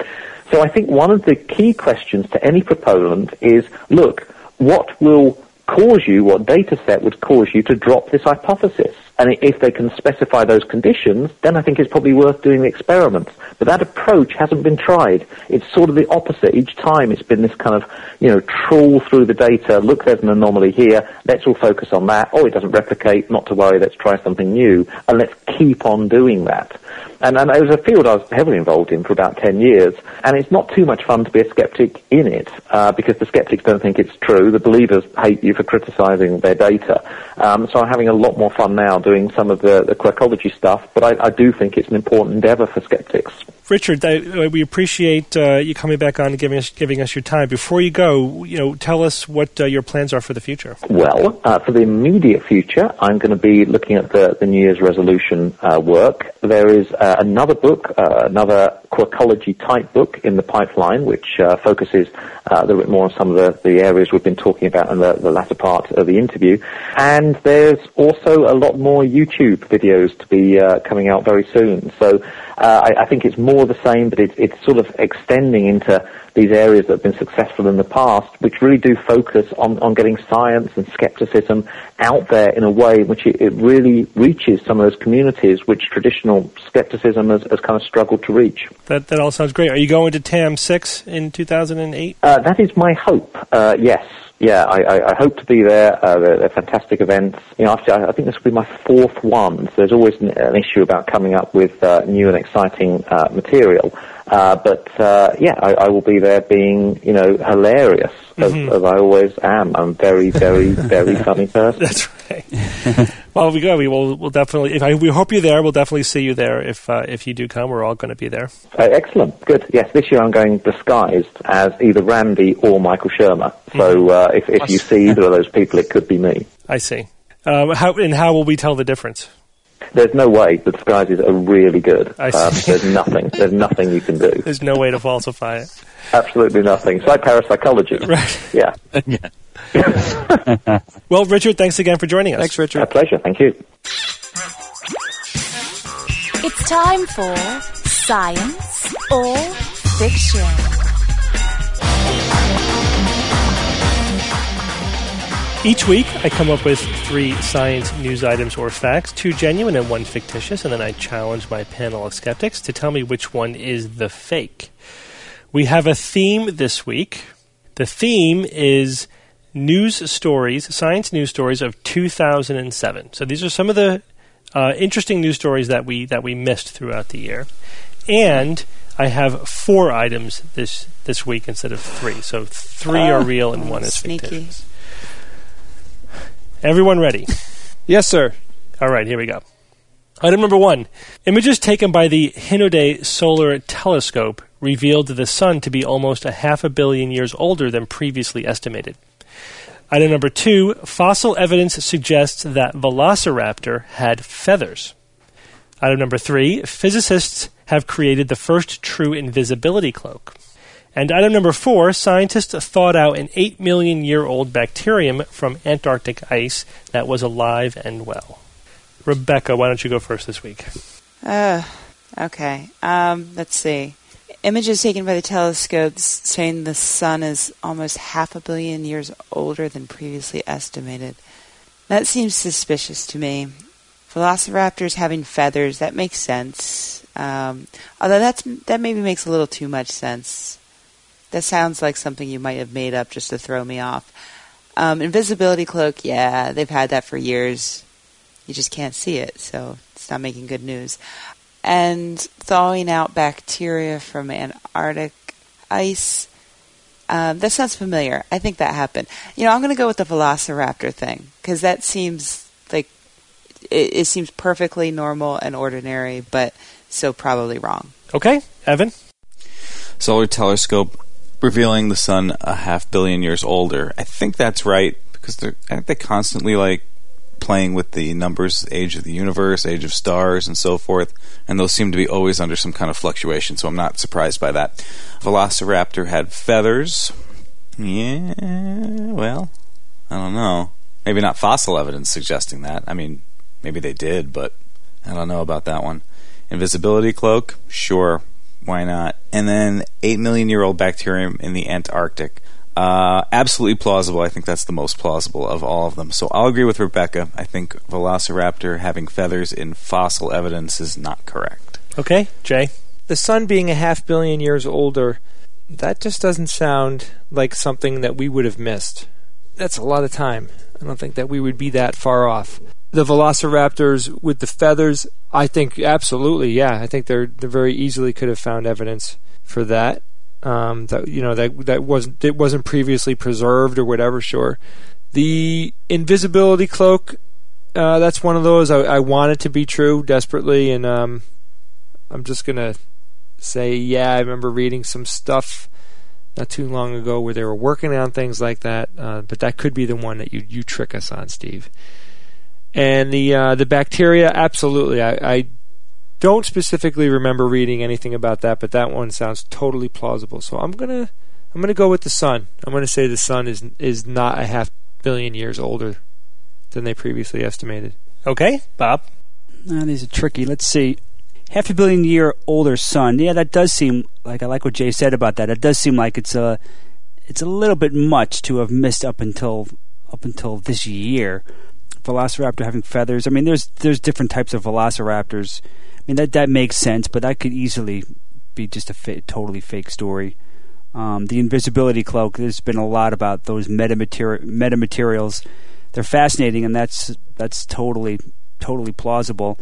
So I think one of the key questions to any proponent is, look, what will cause you, what data set would cause you to drop this hypothesis? And if they can specify those conditions, then I think it's probably worth doing the experiment. But that approach hasn't been tried. It's sort of the opposite. Each time it's been this kind of, you know, trawl through the data, look, there's an anomaly here, let's all focus on that. Oh, it doesn't replicate, not to worry, let's try something new. And let's keep on doing that. And, and it was a field I was heavily involved in for about 10 years. And it's not too much fun to be a skeptic in it, uh, because the skeptics don't think it's true. The believers hate you for criticizing their data. Um, so I'm having a lot more fun now doing some of the, the quirkology stuff, but I, I do think it's an important endeavor for skeptics. Richard, I, we appreciate uh, you coming back on and giving us giving us your time. Before you go, you know, tell us what uh, your plans are for the future. Well, uh, for the immediate future, I'm going to be looking at the, the New Year's resolution uh, work. There is uh, another book, uh, another quirkology type book in the pipeline, which uh, focuses uh, a little bit more on some of the, the areas we've been talking about in the, the latter part of the interview. And there's also a lot more YouTube videos to be uh, coming out very soon. So I, I think it's more the same, but it's, it's sort of extending into these areas that have been successful in the past, which really do focus on, on getting science and skepticism out there in a way in which it, it really reaches some of those communities which traditional skepticism has, has kind of struggled to reach. That, that all sounds great. Are you going to TAM 6 in 2008? Uh, that is my hope, uh, yes yeah, I, I, I, hope to be there. Uh, they're, they're, fantastic events. You know, after, I think this will be my fourth one. So there's always an, an issue about coming up with uh, new and exciting uh, material. Uh, but uh, yeah, I, I, will be there being you know hilarious as, mm-hmm. as I always am. I'm very, very, very funny person. That's right. well, we go. We will. We'll definitely. If I, we hope you're there, we'll definitely see you there. If uh, if you do come, we're all going to be there. Uh, excellent. Good. Yes. This year I'm going disguised as either Randi or Michael Shermer. So mm-hmm. uh, if if you see either of those people, it could be me. I see. Um, how and how will we tell the difference? There's no way. The disguises are really good. Um, there's nothing. There's nothing you can do. There's no way to falsify it. Absolutely nothing. It's like parapsychology. Right. Yeah. yeah. well, Richard, thanks again for joining us. Thanks, Richard. A pleasure. Thank you. It's time for Science or Fiction. Each week, I come up with three science news items or facts, two genuine and one fictitious, and then I challenge my panel of skeptics to tell me which one is the fake. We have a theme this week. The theme is news stories, science news stories of 2007. So these are some of the uh, interesting news stories that we that we missed throughout the year, and I have four items this this week instead of three. So three oh, are real and one is sneaky. fictitious. Everyone ready? yes, sir. All right, here we go. Item number one Images taken by the Hinode Solar Telescope revealed the Sun to be almost a half a billion years older than previously estimated. Item number two Fossil evidence suggests that Velociraptor had feathers. Item number three Physicists have created the first true invisibility cloak. And item number four scientists thawed out an 8 million year old bacterium from Antarctic ice that was alive and well. Rebecca, why don't you go first this week? Uh, okay. Um, let's see. Images taken by the telescopes saying the sun is almost half a billion years older than previously estimated. That seems suspicious to me. Velociraptors having feathers, that makes sense. Um, although that's, that maybe makes a little too much sense That sounds like something you might have made up just to throw me off. Um, invisibility cloak, yeah, they've had that for years. You just can't see it, so it's not making good news. And thawing out bacteria from Antarctic ice. Um, that sounds familiar. I think that happened. You know, I'm going to go with the Velociraptor thing because that seems like it, it seems perfectly normal and ordinary, but so probably wrong. Okay, Evan. Solar telescope revealing the sun a half billion years older. I think that's right because they're I think they constantly like playing with the numbers, age of the universe, age of stars, and so forth, and those seem to be always under some kind of fluctuation. So I'm not surprised by that. Velociraptor had feathers. Yeah, well, I don't know. Maybe not fossil evidence suggesting that. I mean, maybe they did, but I don't know about that one. Invisibility cloak, sure, why not? And then 8 million year old bacterium in the Antarctic. Uh, absolutely plausible. I think that's the most plausible of all of them. So I'll agree with Rebecca. I think Velociraptor having feathers in fossil evidence is not correct. Okay, Jay. The sun being a half billion years older, that just doesn't sound like something that we would have missed. That's a lot of time. I don't think that we would be that far off. The velociraptors with the feathers, I think absolutely, yeah. I think they're they very easily could have found evidence for that. Um, that you know that that wasn't it wasn't previously preserved or whatever. Sure, the invisibility cloak. Uh, that's one of those I, I want it to be true desperately, and um, I'm just gonna say, yeah, I remember reading some stuff not too long ago where they were working on things like that, uh, but that could be the one that you you trick us on, Steve. And the uh, the bacteria, absolutely. I, I don't specifically remember reading anything about that, but that one sounds totally plausible. So I'm gonna I'm gonna go with the sun. I'm gonna say the sun is is not a half billion years older than they previously estimated. Okay, Bob. Uh, these are tricky. Let's see. Half a billion year older sun. Yeah, that does seem like I like what Jay said about that. It does seem like it's a it's a little bit much to have missed up until up until this year. Velociraptor having feathers. I mean, there's there's different types of velociraptors. I mean that that makes sense, but that could easily be just a fa- totally fake story. Um, the invisibility cloak. There's been a lot about those metamater- metamaterials. They're fascinating, and that's that's totally totally plausible.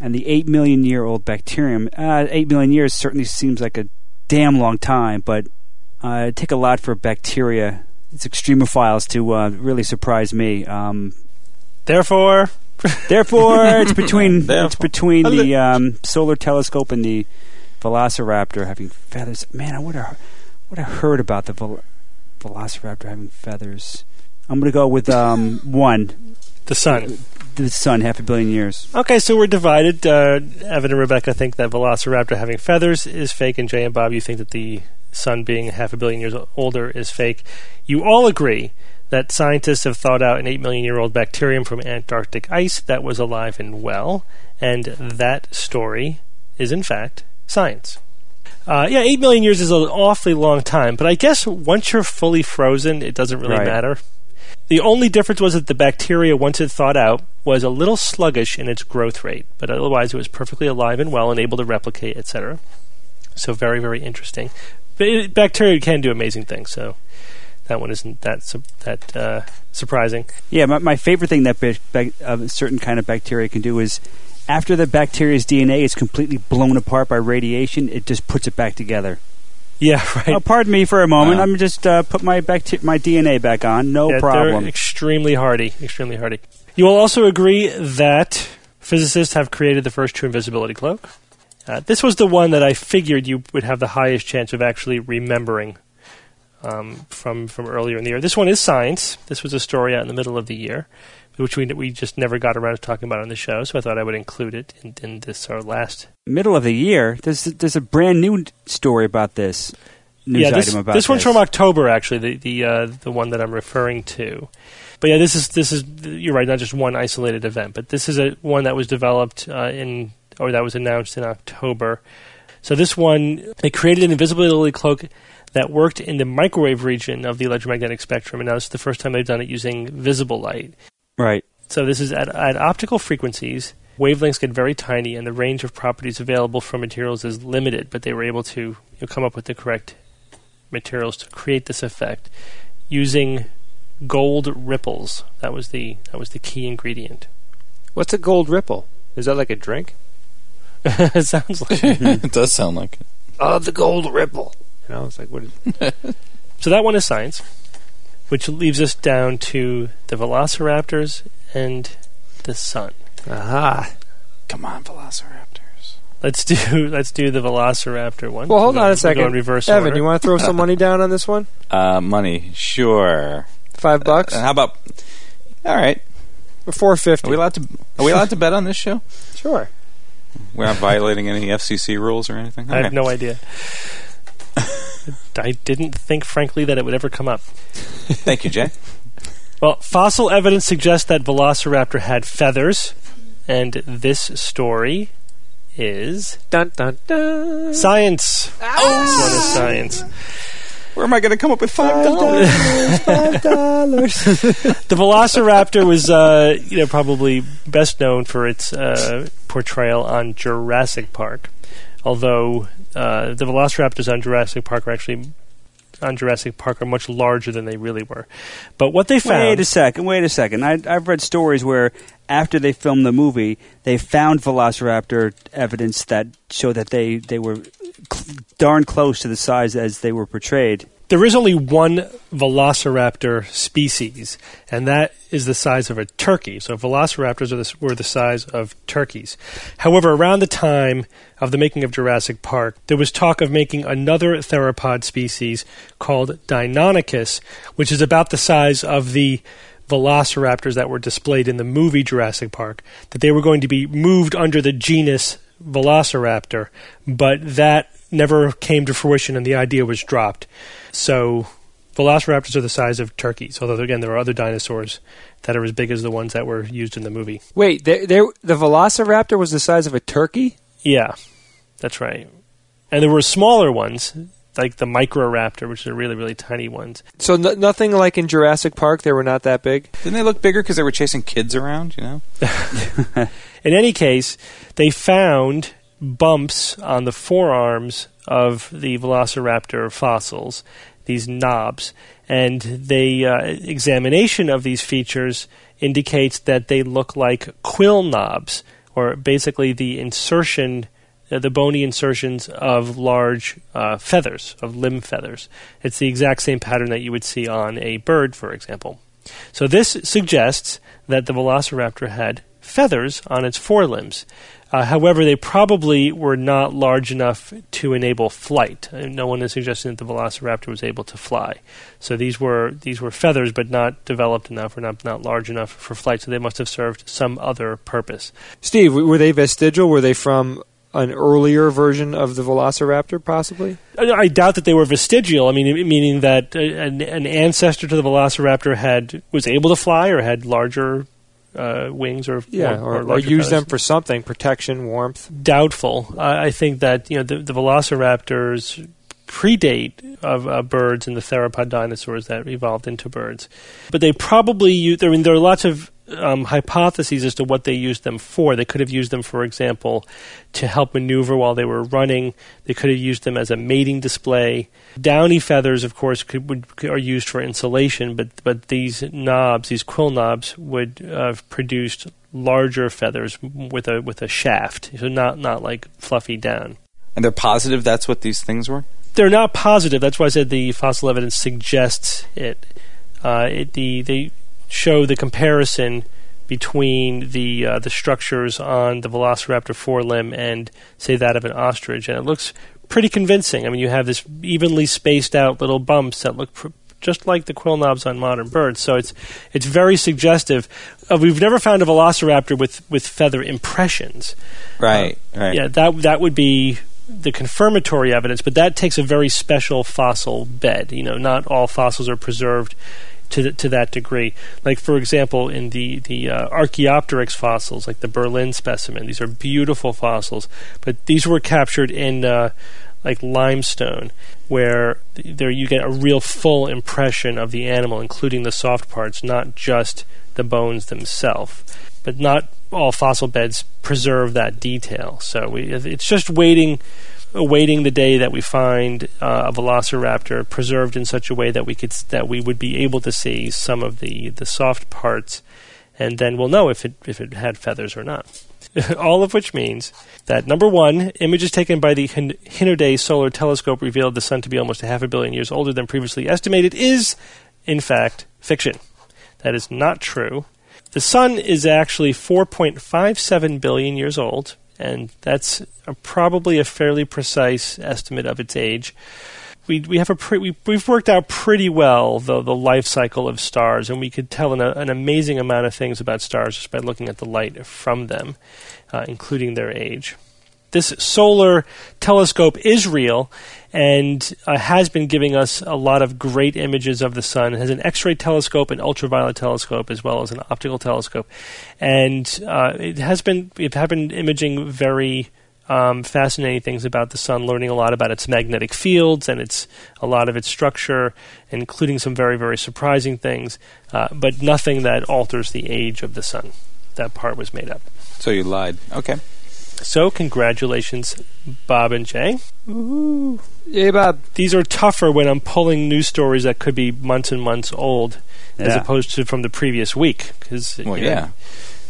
And the eight million year old bacterium. Uh, eight million years certainly seems like a damn long time, but uh, it'd take a lot for bacteria. It's extremophiles to uh, really surprise me. Um, Therefore, Therefore, it's between it's between the um, solar telescope and the Velociraptor having feathers. Man, I would have would have heard about the vel- Velociraptor having feathers. I'm going to go with um, one. the sun. The sun, half a billion years. Okay, so we're divided. Uh, Evan and Rebecca think that Velociraptor having feathers is fake, and Jay and Bob, you think that the sun being half a billion years older is fake. You all agree that scientists have thawed out an 8 million year old bacterium from Antarctic ice that was alive and well, and that story is, in fact, science. Uh, yeah, 8 million years is an awfully long time, but I guess once you're fully frozen, it doesn't really Right. matter. The only difference was that the bacteria, once it thawed out, was a little sluggish in its growth rate, but otherwise it was perfectly alive and well and able to replicate, etc. So very, very interesting. But it, bacteria can do amazing things, so that one isn't that su- that uh, surprising. Yeah, my, my favorite thing that a certain kind of bacteria can do is after the bacteria's DNA is completely blown apart by radiation, it just puts it back together. Yeah, right. Oh, pardon me for a moment. Wow. I'm just uh, put my bacte- my DNA back on. No Yeah, problem. They're extremely hardy. Extremely hardy. You will also agree that physicists have created the first true invisibility cloak. Uh, this was the one that I figured you would have the highest chance of actually remembering um, from from earlier in the year. This one is science. This was a story out in the middle of the year, which we we just never got around to talking about on the show. So I thought I would include it in, in this our last. Middle of the year. There's there's a brand new story about this news yeah, this, item about this one's from October actually. The the uh, the one that I'm referring to. But yeah, this is this is you're right. Not just one isolated event, but this is a one that was developed uh, in or that was announced in October. So this one, they created an invisibility cloak that worked in the microwave region of the electromagnetic spectrum, and now this is the first time they've done it using visible light. right. So this is at, at optical frequencies. Wavelengths get very tiny, and the range of properties available from materials is limited. But they were able to you know, come up with the correct materials to create this effect using gold ripples. That was the that was the key ingredient. What's a gold ripple? Is that like a drink? it sounds like it does sound like it. Oh, the gold ripple. You know, it's like what is So that one is science, which leaves us down to the velociraptors and the sun. Aha. Come on, Velociraptors. Let's do let's do the velociraptor one. Well, hold We'll on go- a we'll second. Go in reverse Evan, order. you want to throw some money down on this one? Uh, money, sure. Five bucks? Uh, how about? All right. Or four fifty? Are we allowed to? Are we allowed to bet on this show? Sure. We're not violating any FCC rules or anything. I have no idea. I didn't think, frankly, that it would ever come up. Thank you, Jay. Well, fossil evidence suggests that Velociraptor had feathers, and this story is Dun dun dun. science. Ah! This one is science. Where am I going to come up with five dollars? Five dollars. The Velociraptor was, uh, you know, probably best known for its uh, portrayal on Jurassic Park. Although uh, the Velociraptors on Jurassic Park are actually on Jurassic Park are much larger than they really were. But what they found, Wait a second. Wait a second. I, I've read stories where after they filmed the movie, they found Velociraptor evidence that showed that they they were cl- darn close to the size as they were portrayed. There is only one Velociraptor species, and that is the size of a turkey. So Velociraptors the, were the size of turkeys. However, around the time of the making of Jurassic Park, there was talk of making another theropod species called Deinonychus, which is about the size of the velociraptors that were displayed in the movie Jurassic Park, that they were going to be moved under the genus Velociraptor, but that never came to fruition and the idea was dropped. So velociraptors are the size of turkeys, although again there are other dinosaurs that are as big as the ones that were used in the movie. Wait, there, there, the Velociraptor was the size of a turkey? Yeah, that's right. And there were smaller ones, like the Microraptor, which are really, really tiny ones. So n- nothing like in Jurassic Park. They were not that big. Didn't they look bigger because they were chasing kids around? You know. In any case, they found bumps on the forearms of the Velociraptor fossils, these knobs, and the uh, examination of these features indicates that they look like quill knobs, or basically the insertion. Uh, the bony insertions of large uh, feathers, of limb feathers. It's the exact same pattern that you would see on a bird, for example. So this suggests that the velociraptor had feathers on its forelimbs. Uh, however, they probably were not large enough to enable flight. Uh, No one is suggesting that the velociraptor was able to fly. So these were these were feathers, but not developed enough or not not large enough for flight. So they must have served some other purpose. Steve, were they vestigial? Were they from an earlier version of the Velociraptor, possibly? I I doubt that they were vestigial. I mean, meaning that uh, an, an ancestor to the velociraptor had was able to fly or had larger uh, wings or Yeah, or, or, or, use them for something, protection, warmth. doubtful. I, I think that you know the, the velociraptors predate of uh, birds and the theropod dinosaurs that evolved into birds, but they probably use. I mean, there are lots of um, hypotheses as to what they used them for. They could have used them, for example, to help maneuver while they were running. They could have used them as a mating display. Downy feathers, of course, could, would, are used for insulation, but but these knobs, these quill knobs, would have produced larger feathers with a with a shaft, so not not like fluffy down. And they're positive that's what these things were. They're not positive. That's why I said the fossil evidence suggests it. Uh, it the they show the comparison between the uh, the structures on the Velociraptor forelimb and say that of an ostrich, and it looks pretty convincing. I mean, you have this evenly spaced out little bumps that look pr- just like the quill knobs on modern birds. So it's it's very suggestive. Uh, we've never found a Velociraptor with with feather impressions. Right. right. Yeah, that that would be the confirmatory evidence, but that takes a very special fossil bed. You know, not all fossils are preserved to th- to that degree. Like for example, in the the uh, Archaeopteryx fossils, like the Berlin specimen, these are beautiful fossils, but these were captured in uh, like limestone, where there you get a real full impression of the animal, including the soft parts, not just the bones themselves. But not all fossil beds preserve that detail. So we, it's just waiting awaiting the day that we find uh, a velociraptor preserved in such a way that we could that we would be able to see some of the the soft parts, and then we'll know if it if it had feathers or not. All of which means that number one, images taken by the Hin- Hinode Solar Telescope revealed the sun to be almost a half a billion years older than previously estimated is, in fact, fiction. That is not true. The sun is actually 4.57 billion years old, and that's a, probably a fairly precise estimate of its age. We we have a pre- we, we've worked out pretty well the the life cycle of stars, and we could tell an, an amazing amount of things about stars just by looking at the light from them, uh, including their age. This solar telescope is real and uh, has been giving us a lot of great images of the sun. It has an X-ray telescope, an ultraviolet telescope, as well as an optical telescope, and uh, it has been it has been imaging very um, fascinating things about the sun, learning a lot about its magnetic fields and its a lot of its structure, including some very very surprising things, uh, but nothing that alters the age of the sun. That part was made up. So you lied. Okay. So congratulations, Bob and Jay. Yeah, Bob. These are tougher when I'm pulling news stories that could be months and months old, as opposed to from the previous week, because Well, yeah.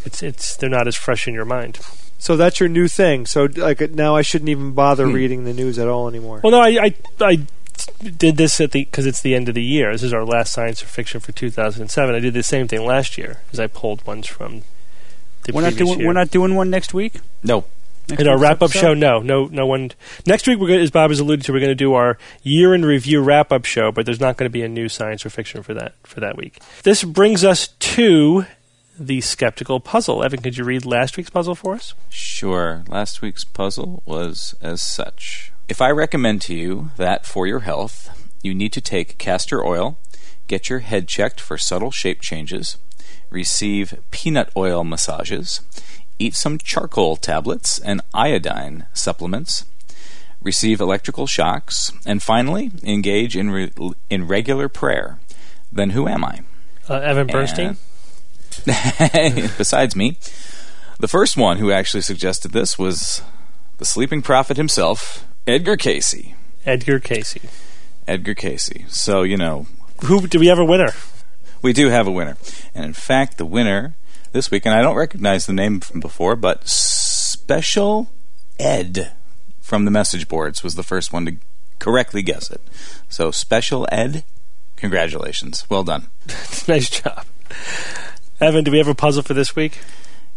it's it's they're not as fresh in your mind. So that's your new thing. So like now I shouldn't even bother Hmm. reading the news at all anymore. Well, no, I I, I did this at the because it's the end of the year. This is our last science or fiction for 2007. I did the same thing last year, as I pulled ones from the We're not doing year. we're not doing one next week. No. Next in our wrap up show, no, no, no one. Next week, we're going, as Bob has alluded to, we're going to do our year in review wrap up show, but there's not going to be a new science or fiction for that for that week. This brings us to the skeptical puzzle. Evan, could you read last week's puzzle for us? Sure. Last week's puzzle was as such. If I recommend to you that for your health, you need to take castor oil, get your head checked for subtle shape changes, receive peanut oil massages, eat some charcoal tablets and iodine supplements, receive electrical shocks, and finally engage in re- in regular prayer, then who am I? Uh, Evan Bernstein. And- besides me, the first one who actually suggested this was the sleeping prophet himself, Edgar Cayce. Edgar Cayce. Edgar Cayce. So, you know, Who do we have a winner? we do have a winner. And in fact, the winner this week, and I don't recognize the name from before, but Special Ed from the message boards was the first one to correctly guess it. So, Special Ed, congratulations. Well done. nice job, Evan. Do we have a puzzle for this week?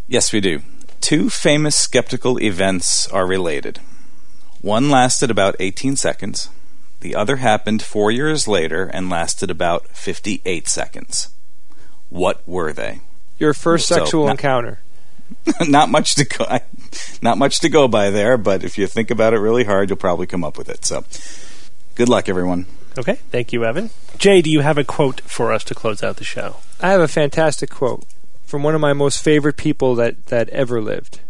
Yes, we do. Two famous skeptical events are related. One lasted about 18 seconds. The other happened four years later and lasted about 58 seconds. What were they? Your first So, sexual not- encounter. not much to go, not much to go by there, but if you think about it really hard, you'll probably come up with it. So, good luck, everyone. Okay, thank you, Evan. Jay, do you have a quote for us to close out the show? I have a fantastic quote from one of my most favorite people that, that ever lived.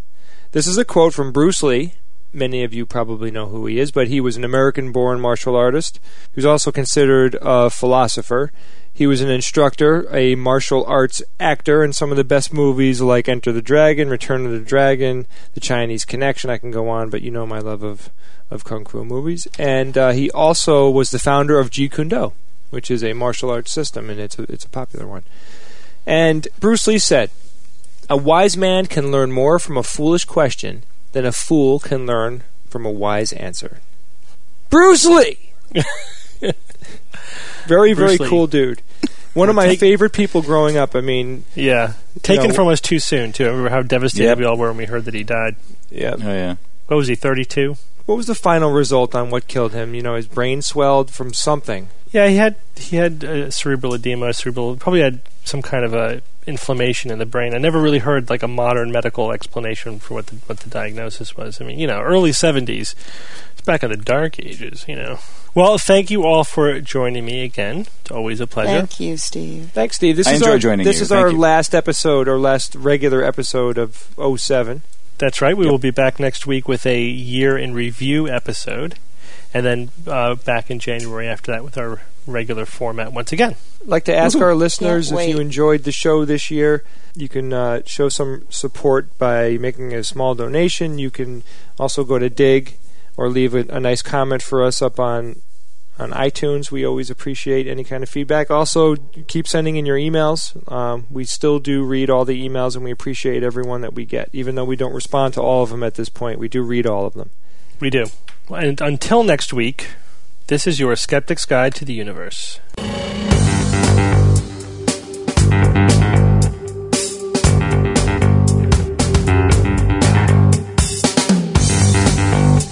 This is a quote from Bruce Lee. Many of you probably know who he is, but he was an American born martial artist. He was also considered a philosopher. He was an instructor, a martial arts actor in some of the best movies like Enter the Dragon, Return of the Dragon, The Chinese Connection. I can go on, but you know my love of, of kung fu movies. And uh, he also was the founder of Jeet Kune Do, which is a martial arts system, and it's a, it's a popular one. And Bruce Lee said, A wise man can learn more from a foolish question than a fool can learn from a wise answer. Bruce Lee! very, very Lee. cool dude. One of my Take- favorite people growing up. I mean, Yeah, taken know- from us too soon. Too. I remember how devastated Yep. we all were when we heard that he died. yeah. Oh yeah. What was he? Thirty-two. What was the final result on what killed him? You know, his brain swelled from something. Yeah, he had he had uh, cerebral edema, cerebral probably had some kind of a inflammation in the brain. I never really heard like a modern medical explanation for what the what the diagnosis was. I mean, you know, early seventies. It's back in the dark ages, you know. Well, thank you all for joining me again. It's always a pleasure. Thank you, Steve. Thanks, Steve. This I is enjoy our joining this you. is Thank our you. last episode, or last regular episode of 07. That's right. We will be back next week with a year in review episode, and then uh, back in January after that with our regular format once again. I'd like to ask our listeners if you enjoyed the show this year. You can uh, show some support by making a small donation. You can also go to Digg or leave a, a nice comment for us up on on iTunes. We always appreciate any kind of feedback. Also, keep sending in your emails. Um, we still do read all the emails, and we appreciate everyone that we get, even though we don't respond to all of them at this point. We do read all of them. We do. And until next week, this is your Skeptic's Guide to the Universe.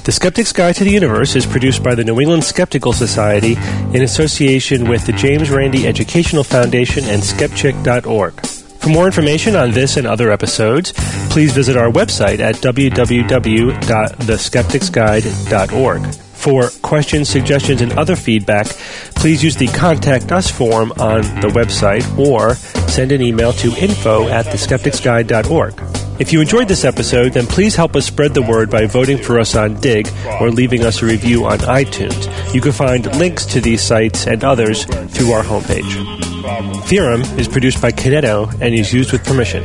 The Skeptic's Guide to the Universe is produced by the New England Skeptical Society in association with the James Randi Educational Foundation and Skepchick.org. For more information on this and other episodes, please visit our website at www.theskepticsguide.org. For questions, suggestions, and other feedback, please use the Contact Us form on the website or send an email to info at theskepticsguide.org. If you enjoyed this episode, then please help us spread the word by voting for us on Digg or leaving us a review on iTunes. You can find links to these sites and others through our homepage. Theorem is produced by Kineto and is used with permission.